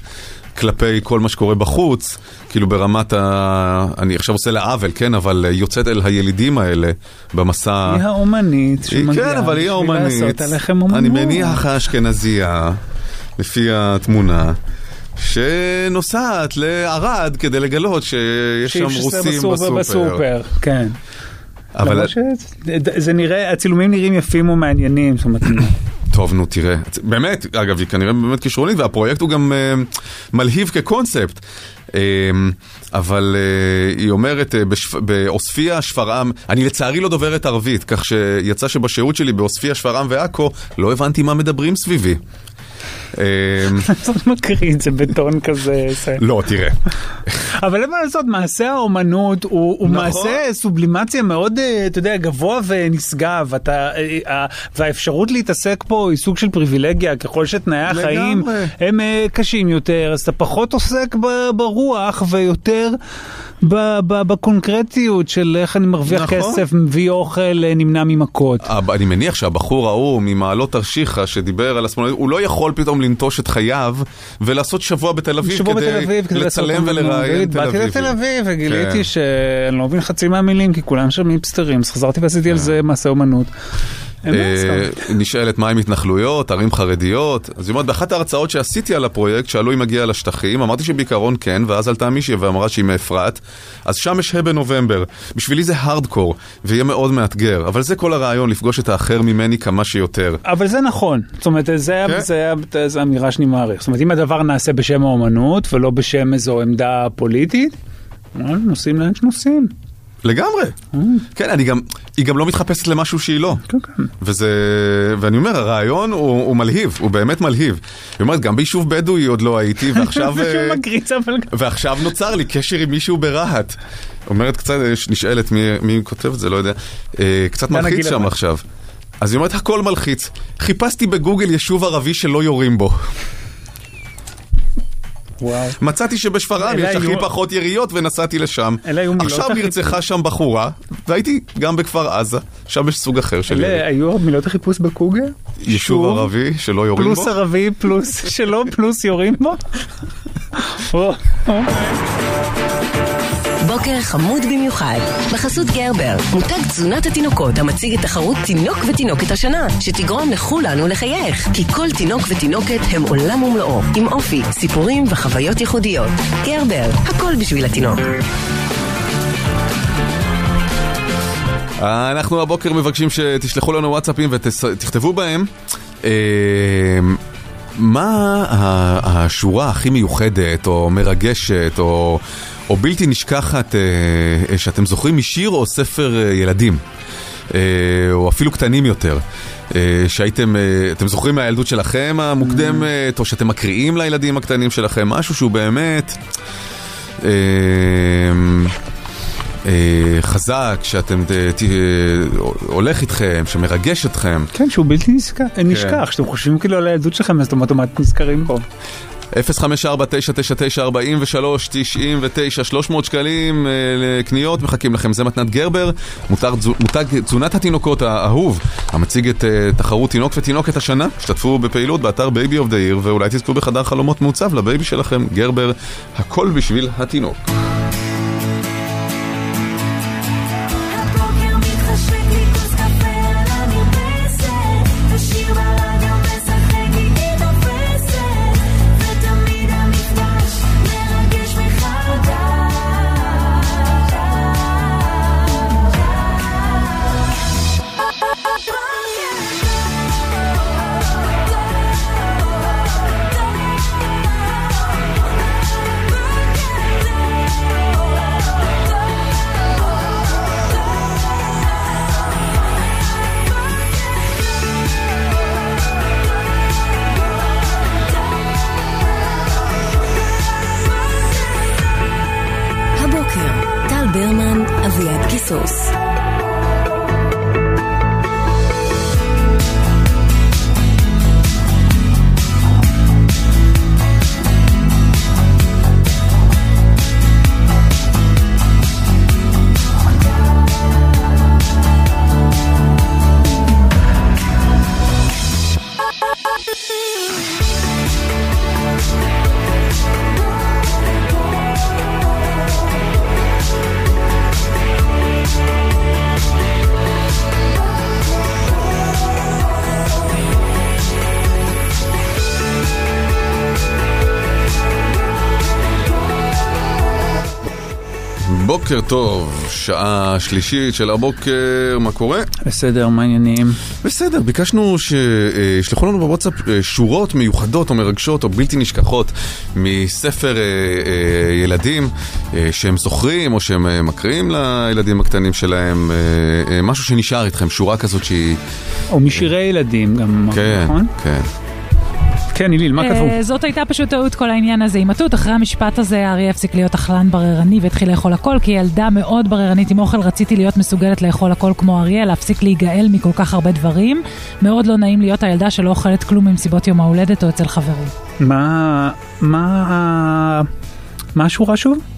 כלפי כל מה שקורה בחוץ, כאילו ברמת ה... אני עכשיו עושה לה עוול, כן, אבל יוצאת אל הילידים האלה במסע... היא האומנית שמגיעה כן, אבל היא האומנית. אני מניח האשכנזייה, לפי התמונה. שנוסעת לערד כדי לגלות שיש שם שיש רוסים בסופר, בסופר. בסופר, כן. אבל שזה- זה נראה, הצילומים נראים יפים ומעניינים, זאת אומרת, טוב, נו, תראה. באמת, אגב, היא כנראה באמת כישרונית, והפרויקט הוא גם אה, מלהיב כקונספט. אה, אבל אה, היא אומרת, אה, בשפ... בעוספיא, שפרעם, אני לצערי לא דוברת ערבית, כך שיצא שבשירות שלי בעוספיא, שפרעם ועכו, לא הבנתי מה מדברים סביבי. אה, זאת מקריא את זה בטון כזה. זה- לא, תראה. אבל אין מה לעשות, מעשה האומנות הוא, נכון. מעשה סובלימציה מאוד, אה, אתה יודע, גבוה ונשגב. אתה, אה, אה, והאפשרות להתעסק פה היא סוג של פריבילגיה, ככל שתנאי החיים. הם קשים יותר, אז אתה פחות עוסק ברוח ויותר בקונקרטיות של איך אני מרוויח נכון. כסף, מביא אוכל, נמנע ממכות. אני מניח שהבחור ההוא ממעלות תרשיחא שדיבר על השמאלנות, הוא לא יכול פתאום לנטוש את חייו ולעשות שבוע בתל אביב שבוע בתל כדי אביב כדי לצלם. ולראיין תל באתי אביבים. לתל אביב וגיליתי כן. שאני לא מבין חצי מהמילים כי כולם שם היפסטרים, אז חזרתי ועשיתי על זה מעשה אומנות. אה. נשאלת מה עם התנחלויות, ערים חרדיות. אז היא אומרת, באחת ההרצאות שעשיתי על הפרויקט, שאלו אם מגיע לשטחים, אמרתי שבעיקרון כן, ואז עלתה מישהי ואמרה שהיא מאפרת, אז שם יש ה' בנובמבר. בשבילי זה הארדקור, ויהיה מאוד מאתגר, אבל זה כל הרעיון, לפגוש את האחר ממני כמה שיותר. אבל זה נכון, זאת אומרת, זה, כן. אמירה שאני מעריך. זאת אומרת, אם הדבר נעשה בשם האומנות ולא בשם איזו עמדה פוליטית, וואלה, נוסעים לאן שנוסעים. לגמרי. כן, אני גם, היא גם לא מתחפשת למשהו שהיא לא. כן, כן. וזה, ואני אומר, הרעיון הוא, הוא מלהיב, הוא באמת מלהיב. היא אומרת, גם ביישוב בדואי עוד לא הייתי, ועכשיו... זה אה, שהוא מקריץ אבל... ועכשיו נוצר לי קשר עם מישהו ברהט. אומרת קצת, אה, נשאלת מי, מי כותב את זה, לא יודע. אה, קצת מלחיץ שם. עכשיו. אז היא אומרת, הכל מלחיץ. חיפשתי בגוגל יישוב ערבי שלא יורים בו. וואו. מצאתי שבשפרעם יש הכי פחות יריות ונסעתי לשם. עכשיו. נרצחה שם בחורה, והייתי גם בכפר עזה, שם יש סוג אחר של ירי. אלה היו מילות החיפוש בקוגל? יישוב שוב? ערבי שלא יורים פלוס בו. ערבי, פלוס שלא, פלוס יורים בו? בוקר חמוד במיוחד, בחסות גרבר, מותג תזונת התינוקות המציג את תחרות תינוק ותינוקת השנה, שתגרום לכולנו לחייך, כי כל תינוק ותינוקת הם עולם ומלואו, עם אופי, סיפורים וחוויות ייחודיות. גרבר, הכל בשביל התינוק. אנחנו הבוקר מבקשים שתשלחו לנו וואטסאפים ותכתבו בהם. אה, מה השורה הכי מיוחדת או מרגשת או, או בלתי נשכחת אה, שאתם זוכרים משיר או ספר אה, ילדים? אה, או אפילו קטנים יותר. אה, שהייתם, אה, אתם זוכרים מהילדות שלכם המוקדמת, או שאתם מקריאים לילדים הקטנים שלכם, משהו שהוא באמת אה, אה, חזק, שאתם, הולך איתכם, שמרגש אתכם. כן, שהוא בלתי נזכר- נשכח, שאתם חושבים כאילו על הילדות שלכם, אז אתם אוטומטית נזכרים בו. 054-999-4399, 300 שקלים אה, לקניות, מחכים לכם. זה מתנת גרבר, מותג, מותג תזונת התינוקות האהוב, המציג את אה, תחרות תינוק ותינוקת השנה. השתתפו בפעילות באתר baby of the עיר, ואולי תזכו בחדר חלומות מעוצב לבייבי שלכם. גרבר, הכל בשביל התינוק. שעה שלישית של הבוקר, מה קורה? בסדר, מה העניינים? בסדר, ביקשנו שישלחו לנו בוואטסאפ אה, שורות מיוחדות או מרגשות או בלתי נשכחות מספר אה, אה, ילדים שהם זוכרים או שהם מקריאים לילדים הקטנים שלהם, משהו שנשאר איתכם, שורה כזאת שהיא... או משירי ילדים גם, כן, נכון? כן. כן, איליל, מה כתבו? אה, זאת הייתה פשוט טעות כל העניין הזה עם התות. אחרי המשפט הזה האריה הפסיק להיות אכלן בררני והתחיל לאכול הכל, כי ילדה מאוד בררנית עם אוכל רציתי להיות מסוגלת לאכול הכל כמו אריה, להפסיק להיגאל מכל כך הרבה דברים. מאוד לא נעים להיות הילדה שלא אוכלת כלום ממסיבות יום ההולדת או אצל חברים. מה... מה... מה השורה שוב?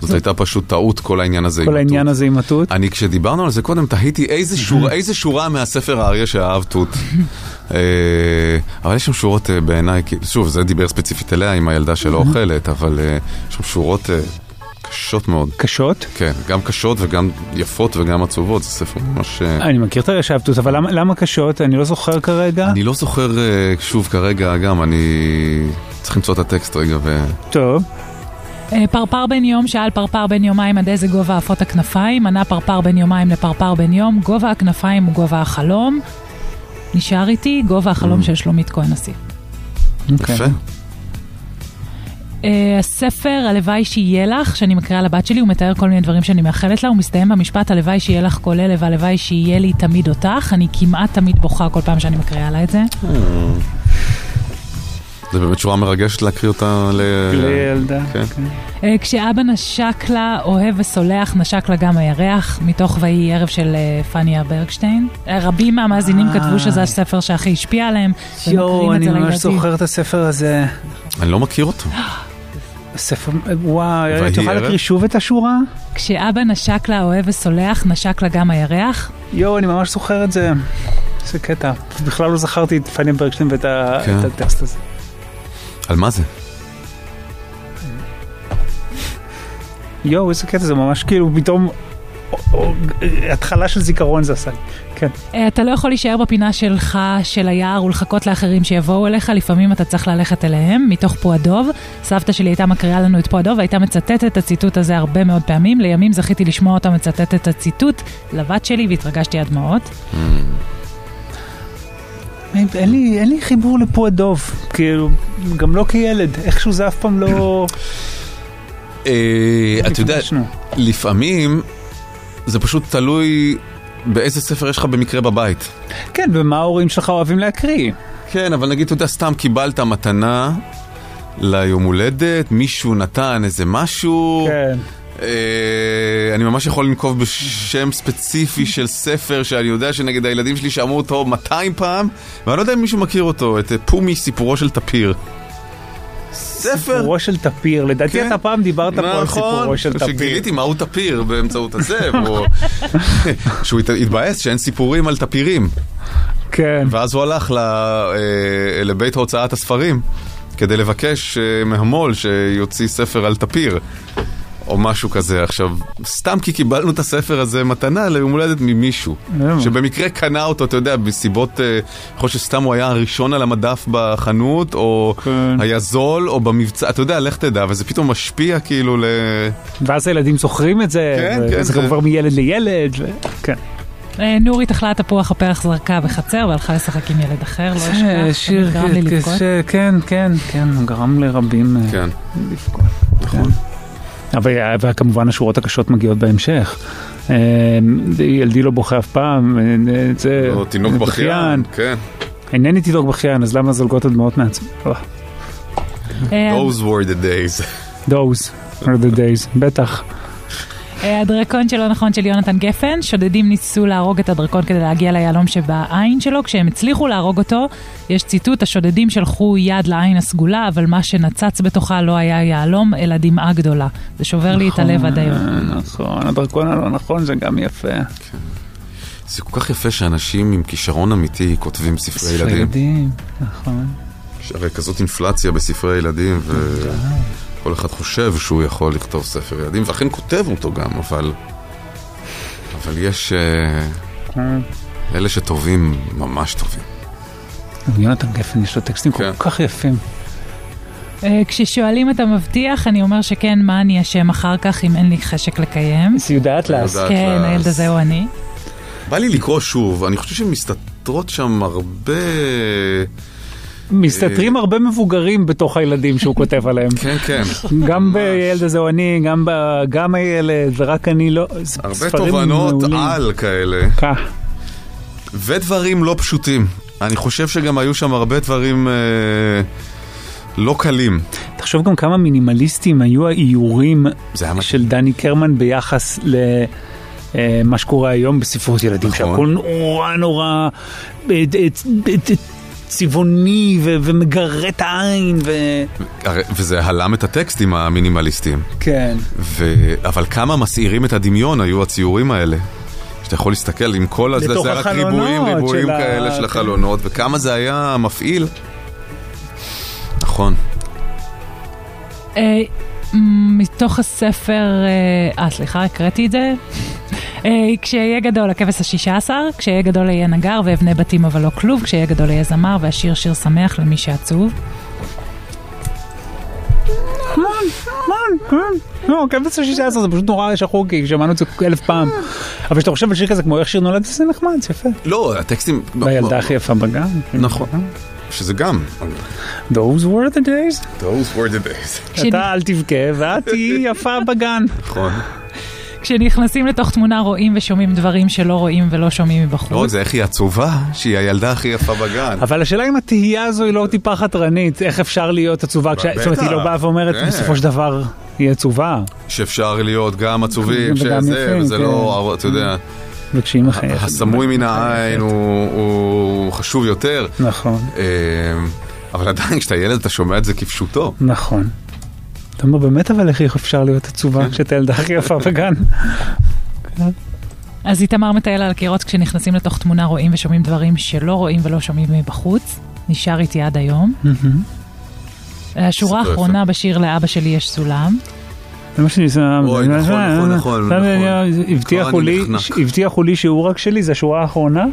זאת הייתה פשוט טעות כל העניין הזה. כל עם העניין הזה עם התות? אני כשדיברנו על זה קודם תהיתי איזה שורה, איזה שורה מהספר האריה שאהב תות. אה, אבל יש שם שורות אה, בעיניי, שוב זה דיבר ספציפית אליה עם הילדה שלא אוכלת, אבל אה, יש שם שורות קשות מאוד. קשות? כן, גם קשות וגם יפות וגם עצובות, זה ספר ממש... אני מכיר את הרשבתות, אבל למה- למה קשות? אני לא זוכר כרגע. אני לא זוכר שוב כרגע גם, אני צריך למצוא את הטקסט רגע ו... טוב. אה, פרפר בן יום שאל פרפר בן יומיים עד איזה גובה עפות הכנפיים, ענה פרפר בן יומיים לפרפר בן יום, גובה הכנפיים הוא גובה החלום. נשאר איתי גובה החלום של שלומית כהן אסיף. יפה. אה, הספר הלוואי שיהיה לך, שאני מקריאה לבת שלי, הוא מתאר כל מיני דברים שאני מאחלת לה, הוא מסתיים במשפט הלוואי שיהיה לך כל אלה והלוואי שיהיה לי תמיד אותך. אני כמעט תמיד בוכה כל פעם שאני מקריאה לה את זה. זה באמת שורה מרגשת להקריא אותה ל... לילדה. כן. אה, כשאבא נשק לה, אוהב וסולח, נשק לה גם הירח, מתוך ויהי ערב של אה, פניה ברגשטיין. אה, רבים מהמאזינים. כתבו שזה הספר שהכי השפיע עליהם, יואו, אני ממש. זוכר את הספר הזה. אני לא מכיר אותו. ספר, וואי, את יכולה? להקריא שוב את השורה? כשאבא נשק לה, אוהב וסולח, נשק לה גם הירח. יואו, אני ממש זוכר את זה. איזה קטע. בכלל לא זכרתי את פניה ברגשטיין ואת כן. הטקסט הזה. על מה זה? יואו, איזה קטע, זה ממש כאילו פתאום... או- או- התחלה של זיכרון זה עשה לי. כן. אה, אתה לא יכול להישאר בפינה שלך, של היער, ולחכות לאחרים שיבואו אליך, לפעמים אתה צריך ללכת אליהם, מתוך פועדוב. סבתא שלי הייתה מקריאה לנו את פועדוב, והייתה מצטטת את הציטוט הזה הרבה מאוד פעמים. לימים זכיתי לשמוע אותה מצטטת את הציטוט לבת שלי, והתרגשתי עד דמעות. אין לי, אין לי חיבור לפועדוב, כאילו, גם לא כילד, איכשהו זה אף פעם לא... אה, אתה יודע. לפעמים זה פשוט תלוי באיזה ספר יש לך במקרה בבית. כן, ומה ההורים שלך אוהבים להקריא. כן, אבל נגיד, אתה יודע, סתם קיבלת מתנה ליום הולדת, מישהו נתן איזה משהו. כן. אה, אני ממש יכול לנקוב בשם ספציפי של ספר שאני יודע שנגד הילדים שלי שמעו אותו 200 פעם, ואני לא יודע אם מישהו מכיר אותו, את אה, פומי, סיפורו של טפיר. ספר. סיפורו של טפיר, לדעתי כן. אתה פעם דיברת פה על סיפורו של טפיר. שגיליתי מהו טפיר באמצעות הזה, והוא- שהוא הת- התבאס שאין סיפורים על טפירים. כן. ואז הוא הלך ל- אה, לבית הוצאת הספרים כדי לבקש מהמו"ל שיוציא ספר על טפיר. או משהו כזה. עכשיו, סתם כי קיבלנו את הספר הזה מתנה ליום הולדת ממישהו, אה. שבמקרה קנה אותו, אתה יודע, מסיבות, אה, יכול להיות שסתם הוא היה הראשון על המדף בחנות, או היה זול, או במבצע, אתה יודע, לך תדע, וזה פתאום משפיע כאילו ל... ואז הילדים זוכרים את זה, כן, כן, וזה זה- גם עובר מילד לילד, ו- כן. אה, נורית אכלה תפוח הפרח זרקה בחצר והלכה לשחק עם ילד אחר, לא זה אשכח, שיר גרם לי קשה, לבכות. כן, כן, כן, הוא גרם לרבים כן. לבכות. נכון. אבל וכמובן השורות הקשות מגיעות בהמשך. אה, ילדי לא בוכה אף פעם, אה, זה... או תינוק בכיין, כן. אינני תינוק בכיין, אז למה זולגות הדמעות מעצמי? אה, Those were the days. Those are the days, בטח. אה, הדרקון שלא נכון של יונתן גפן, שודדים ניסו להרוג את הדרקון כדי להגיע ליהלום שבעין שלו, כשהם הצליחו להרוג אותו, יש ציטוט, השודדים שלחו יד לעין הסגולה, אבל מה שנצץ בתוכה לא היה יהלום, אלא דמעה גדולה. זה שובר לי את הלב עד היום. נכון, הדרכון הלא נכון זה גם יפה. זה כל כך יפה שאנשים עם כישרון אמיתי כותבים ספרי ספרי ילדים. ילדים, נכון. יש הרי כזאת אינפלציה בספרי ילדים, וכל אחד חושב שהוא יכול לכתוב ספר ילדים, ואכן כותב אותו גם, אבל... אבל יש... אה, כן. אלה שטובים, ממש טובים. יונתן גפן יש לו טקסטים כל כך יפים. אה, כששואלים את המבטיח, אני אומר שכן, מה אני אשם אחר כך אם אין לי חשק לקיים? סיודה אטלס. סיודה כן. הילד הזה הוא אני. בא לי לקרוא שוב, אני חושב שמסתתרות שם הרבה... מסתתרים הרבה מבוגרים בתוך הילדים שהוא כותב עליהם. כן, כן. גם בילד הזה הוא אני, גם ב- גם הילד, ורק אני לא. הרבה תובנות מעולים. על כאלה. כך. ודברים לא פשוטים. אני חושב שגם היו שם הרבה דברים אה, לא קלים. תחשוב גם כמה מינימליסטיים היו האיורים של דני קרמן ביחס למה שקורה היום בספרות ילדים, נכון. שהכל נורא נורא אה, אה, אה, אה, צבעוני ו- ומגרד העין. ו... וזה הלם את הטקסטים המינימליסטיים. כן. ו... אבל כמה מסעירים את הדמיון היו הציורים האלה. שאתה יכול להסתכל עם כל הזה, זה רק ריבועים, ריבועים של ה- כאלה של כן. החלונות, וכמה זה היה מפעיל. נכון. אה, מתוך הספר, אה, אה, סליחה, הקראתי את זה. אה, כשיהיה גדול, הכבש השישה עשר, כשיהיה גדול יהיה נגר ואבנה בתים אבל לא כלוב, כשיהיה גדול יהיה זמר והשיר שיר שמח למי שעצוב. לא, כבש השישה עשר זה פשוט נורא שחור כי שמענו את זה אלף פעם. אבל כשאתה חושב על שיר כזה כמו איך שיר נולד זה נחמד, זה יפה. לא, הטקסטים... והילדה הכי יפה בגן. נכון. שזה גם. Those were the days. Those were the days. אתה אל תבכה ואת תהיי יפה בגן. נכון. כשנכנסים לתוך תמונה רואים ושומעים דברים שלא רואים ולא שומעים מבחוץ. לא זה, איך היא עצובה, שהיא הילדה הכי יפה בגן. אבל השאלה אם התהייה הזו היא לא טיפה חתרנית, איך אפשר להיות עצובה, כש- זאת אומרת היא לא באה ואומרת כן. בסופו של דבר היא עצובה. שאפשר להיות גם עצובים, שזה, וזה כן. לא, אתה יודע, וכשהיא מחייכת. הסמוי מן העין הוא- הוא חשוב יותר. נכון. אה, אבל עדיין כשאתה ילד אתה שומע את זה כפשוטו. נכון. אתה אומר באמת אבל איך אפשר להיות עצובה כשאתה ילדה הכי יפה בגן? אז איתמר מטייל על הקירות כשנכנסים לתוך תמונה רואים ושומעים דברים שלא רואים ולא שומעים מבחוץ. נשאר איתי עד היום. השורה האחרונה בשיר לאבא שלי יש סולם. זה מה שאני שם. אוי, נכון, נכון, נכון, נכון. הבטיחו לי, שהוא רק שלי, זו השורה האחרונה?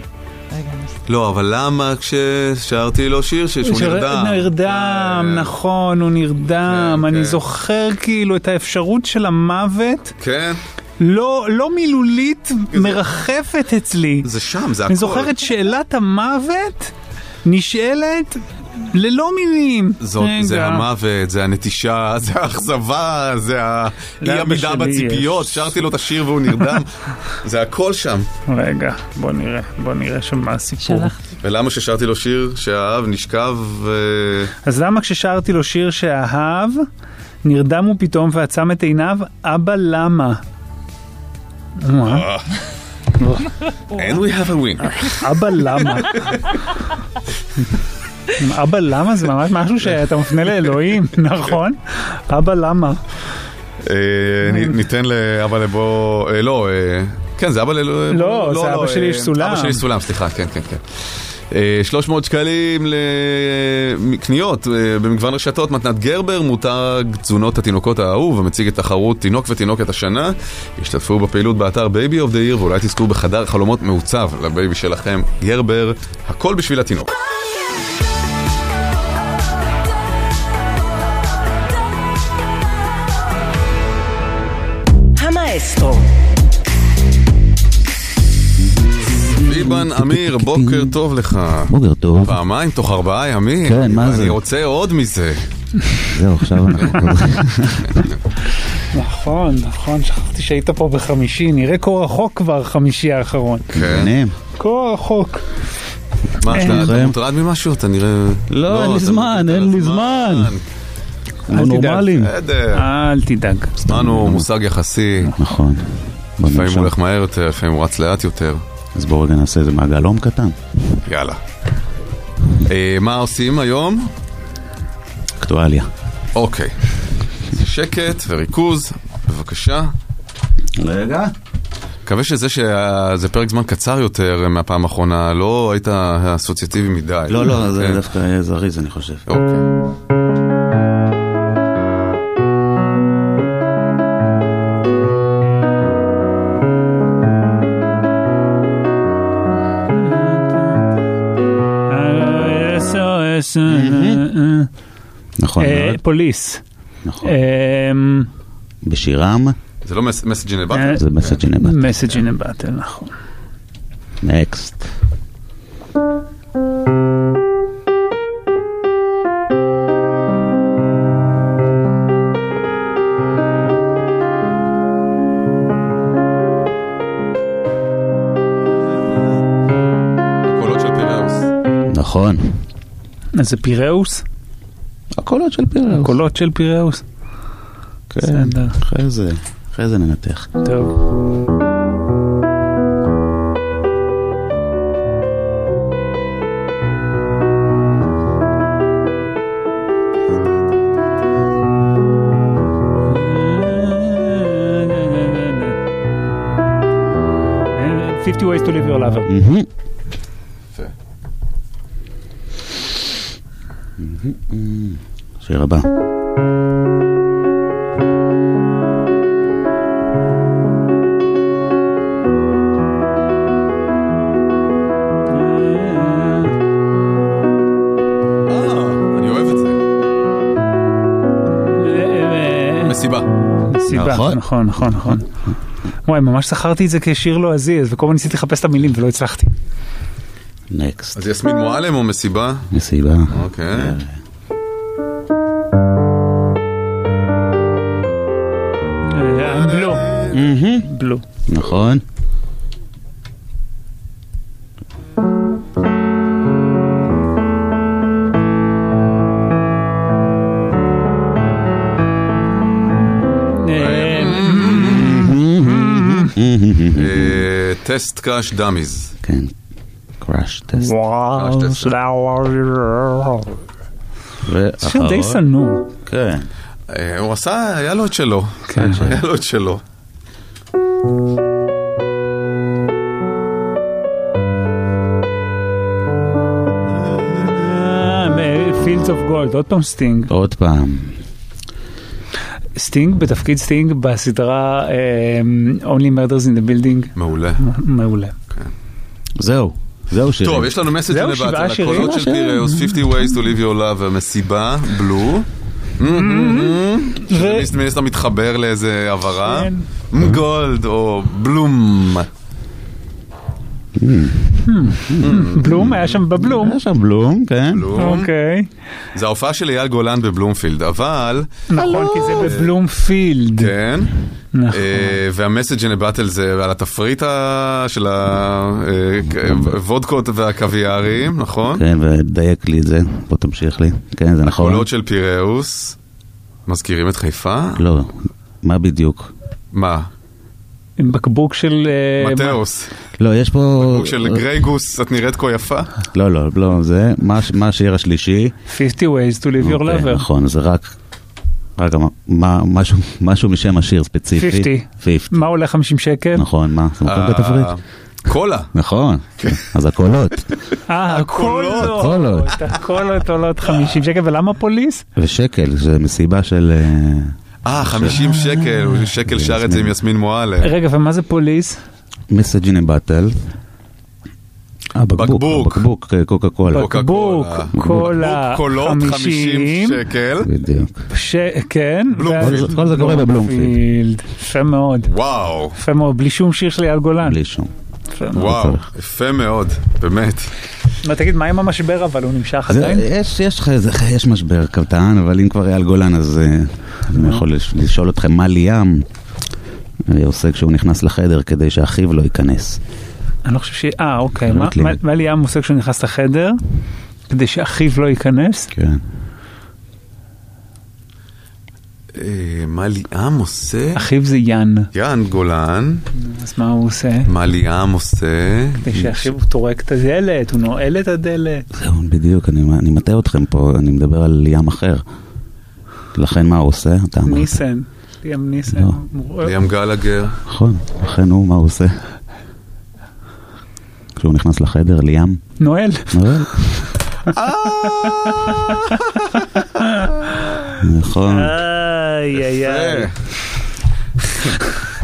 לא, אבל למה כששרתי לו שיר שהוא נרדם? נרדם, נכון, הוא נרדם. אני זוכר כאילו את האפשרות של המוות. כן. לא, לא מילולית מרחפת אצלי. זה שם, זה אני הכל. זוכר את שאלת המוות נשאלת ללא מילים. זאת, רגע. זה המוות, זה הנטישה, זה האכזבה, זה ה- אי לאבא עמידה בציפיות, יש. שרתי לו את השיר והוא נרדם, זה הכל שם. רגע, בוא נראה, בוא נראה שם מה הסיפור. ולמה ששרתי לו שיר שאהב, נשכב, ו... אז למה כששרתי לו שיר שאהב, נרדם הוא פתאום ועצם את עיניו, אבא למה? מה? And we have a winner. אבא למה? אבא למה זה ממש משהו שאתה מפנה לאלוהים, נכון? אבא למה? אה, נ- ניתן לאבא לבוא, אה, לא, אה, כן, זה אבא ל... לא, זה אבא שלי אה, יש סולם. אבא שלי יש סולם, סליחה, כן, כן, כן. אה, 300 שקלים לקניות אה, במגוון רשתות, מתנת גרבר, מותג תזונות התינוקות האהוב, המציג את תחרות תינוק ותינוקת השנה. השתתפו בפעילות באתר baby of the עיר, ואולי תזכו בחדר חלומות מעוצב לבייבי שלכם, גרבר, הכל בשביל התינוק. ליבן אמיר, בוקר טוב לך. בוקר טוב. פעמיים תוך ארבעה ימים. כן, מה זה? אני רוצה עוד מזה. זהו, עכשיו אנחנו... נכון, נכון, שכחתי שהיית פה בחמישי, נראה כה רחוק כבר חמישי האחרון. כן. כה רחוק. מה, אין. אתה מוטרד ממשהו? אתה נראה... לא, אין לי זמן, אין לי הזמן. אל לא. בסדר. אל תדאג. זמן הוא מושג יחסי. נכון. לפעמים. הוא הולך מהר יותר, לפעמים הוא רץ לאט יותר. אז בואו רגע נעשה איזה מעגל הום קטן. יאללה. אה, מה עושים היום? אקטואליה. אוקיי. שקט וריכוז, בבקשה. רגע. מקווה שזה שזה פרק זמן קצר יותר מהפעם האחרונה, לא היית אסוציאטיבי מדי. לא, לא, זה כן. דווקא זריז, אני חושב. אוקיי. פוליס. נכון. אמ, בשירם, זה לא מסג' אין אה, זה מסג' אין הבטל. מסג' אין הבטל, נכון. נקסט. נכון. אז זה פיראוס? הקולות של פיראוס. הקולות של פיראוס. כן. אחרי זה, אחרי זה ננתח. טוב. Fifty ways to live your lover. מהמם. יפה. שיר הבא. אה. מסיבה. סיבה, נכון. נכון, נכון, נכון. וואי, ממש זכרתי את זה כשיר לועזי, אז וכל הזמן ניסיתי לחפש את המילים ולא הצלחתי. נקסט. אז יסמין מועלם או מסיבה? מסיבה. אוקיי. בלו. בלו. נכון. אה, test crash dummies. כן. crash test. שיר די. שנוא. כן. אה, הוא עשה, היה לו את שלו. כן. היה לו את שלו. גולד, עוד פעם סטינג. עוד פעם. סטינג בתפקיד סטינג בסדרה אה, Only Murders in the Building. מעולה. מעולה. זהו. זהו שירים. טוב, יש לנו מספיק שבעה שירים? הקולות של פיראוס, 50 ways to live your love, המסיבה, בלו. מן הסתם מתחבר לאיזה הבהרה. כן. גולד או בלום. בלום היה שם בבלום. היה שם בלום, כן. בלום. אוקיי. זה ההופעה של אייל גולן בבלומפילד, אבל, נכון, כי זה בבלומפילד. כן, נכון. אה, והמסג' in a battle זה על התפריט ה- של הוודקות והקוויארים, נכון? כן, ודייק לי את זה. בוא תמשיך לי. כן, זה נכון. קולות של פיראוס, מזכירים את חיפה? לא. מה בדיוק? מה? עם בקבוק של... אה, מתאוס, לא, יש פה... בקבוק של גרייגוס, את נראית כה יפה? לא, לא, לא, זה מה השיר השלישי. 50 ways to live your אוקיי, lover. נכון, זה רק... רק מה- מה- משהו- משהו משם השיר ספציפי. 50. 50. מה עולה 50 שקל? נכון, מה? זה מוכר אה, בתפריט? קולה. נכון. אז הקולות. אה, הקולות. הקולות. הקולות עולות 50 שקל, ולמה פוליס? ושקל, זה מסיבה של... אה, אה, 50 שקל, הוא שקל שר את זה עם יסמין מועלם. רגע, ומה זה פוליס? מסג' אין באטל. הבקבוק, בקבוק. הבקבוק, אה, קוקה קולה. בקבוק, קולה, קולות 50 50 שקל. בדיוק. כן. בלומפילד. כל זה קורה בבלומפילד. יפה מאוד. וואו, יפה מאוד, בלי שום שיר של אייל גולן. בלי שום. מאוד. וואו, יפה מאוד, באמת. מה, תגיד, מה עם המשבר אבל? הוא נמשך עדיין? יש, יש, לך איזה- יש משבר קטן, אבל אם כבר אייל גולן, אז אה, אני יכול לש- לשאול אתכם מה ליאם אה, עושה כשהוא נכנס לחדר כדי שאחיו לא ייכנס. אני לא חושב ש... אה, אוקיי. לא מה- מה ליאם עושה כשהוא נכנס לחדר? כדי שאחיו לא ייכנס? כן. אה, מה ליאם עושה? אחיו זה יאן. יאן גולן. אז מה הוא עושה? מה ליאם עושה? כדי שאחיו טורק את הדלת, הוא נועל את הדלת. זהו, בדיוק, אני, אני מטעה אתכם פה, אני מדבר על ים אחר. לכן מה הוא עושה? אתה אמרת. ניסן. ליאם ניסן. לא. הוא- ליאם גלגר. נכון, לכן הוא, מה הוא עושה? כשהוא נכנס לחדר, ליאם. נועל. נועל. נכון. איי איי איי.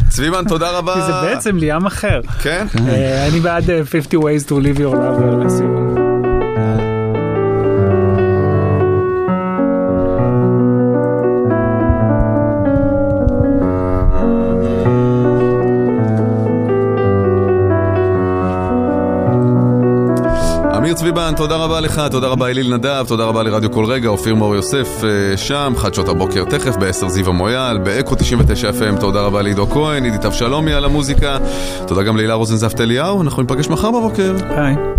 צבימן, תודה רבה. כי זה בעצם ליאם אחר. כן? אה, אני בעד אה, 50 ways to live your lover צביבן, תודה רבה לך, תודה רבה אליל נדב, תודה רבה לרדיו כל רגע, אופיר מור יוסף אה, שם, חדשות הבוקר תכף, ב-10 זיו המויאל, באקו 99 FM, תודה רבה לעידו כהן, עידית אבשלומי על המוזיקה, תודה גם להילה רוזנזפט אליהו, אנחנו ניפגש מחר בבוקר. ביי.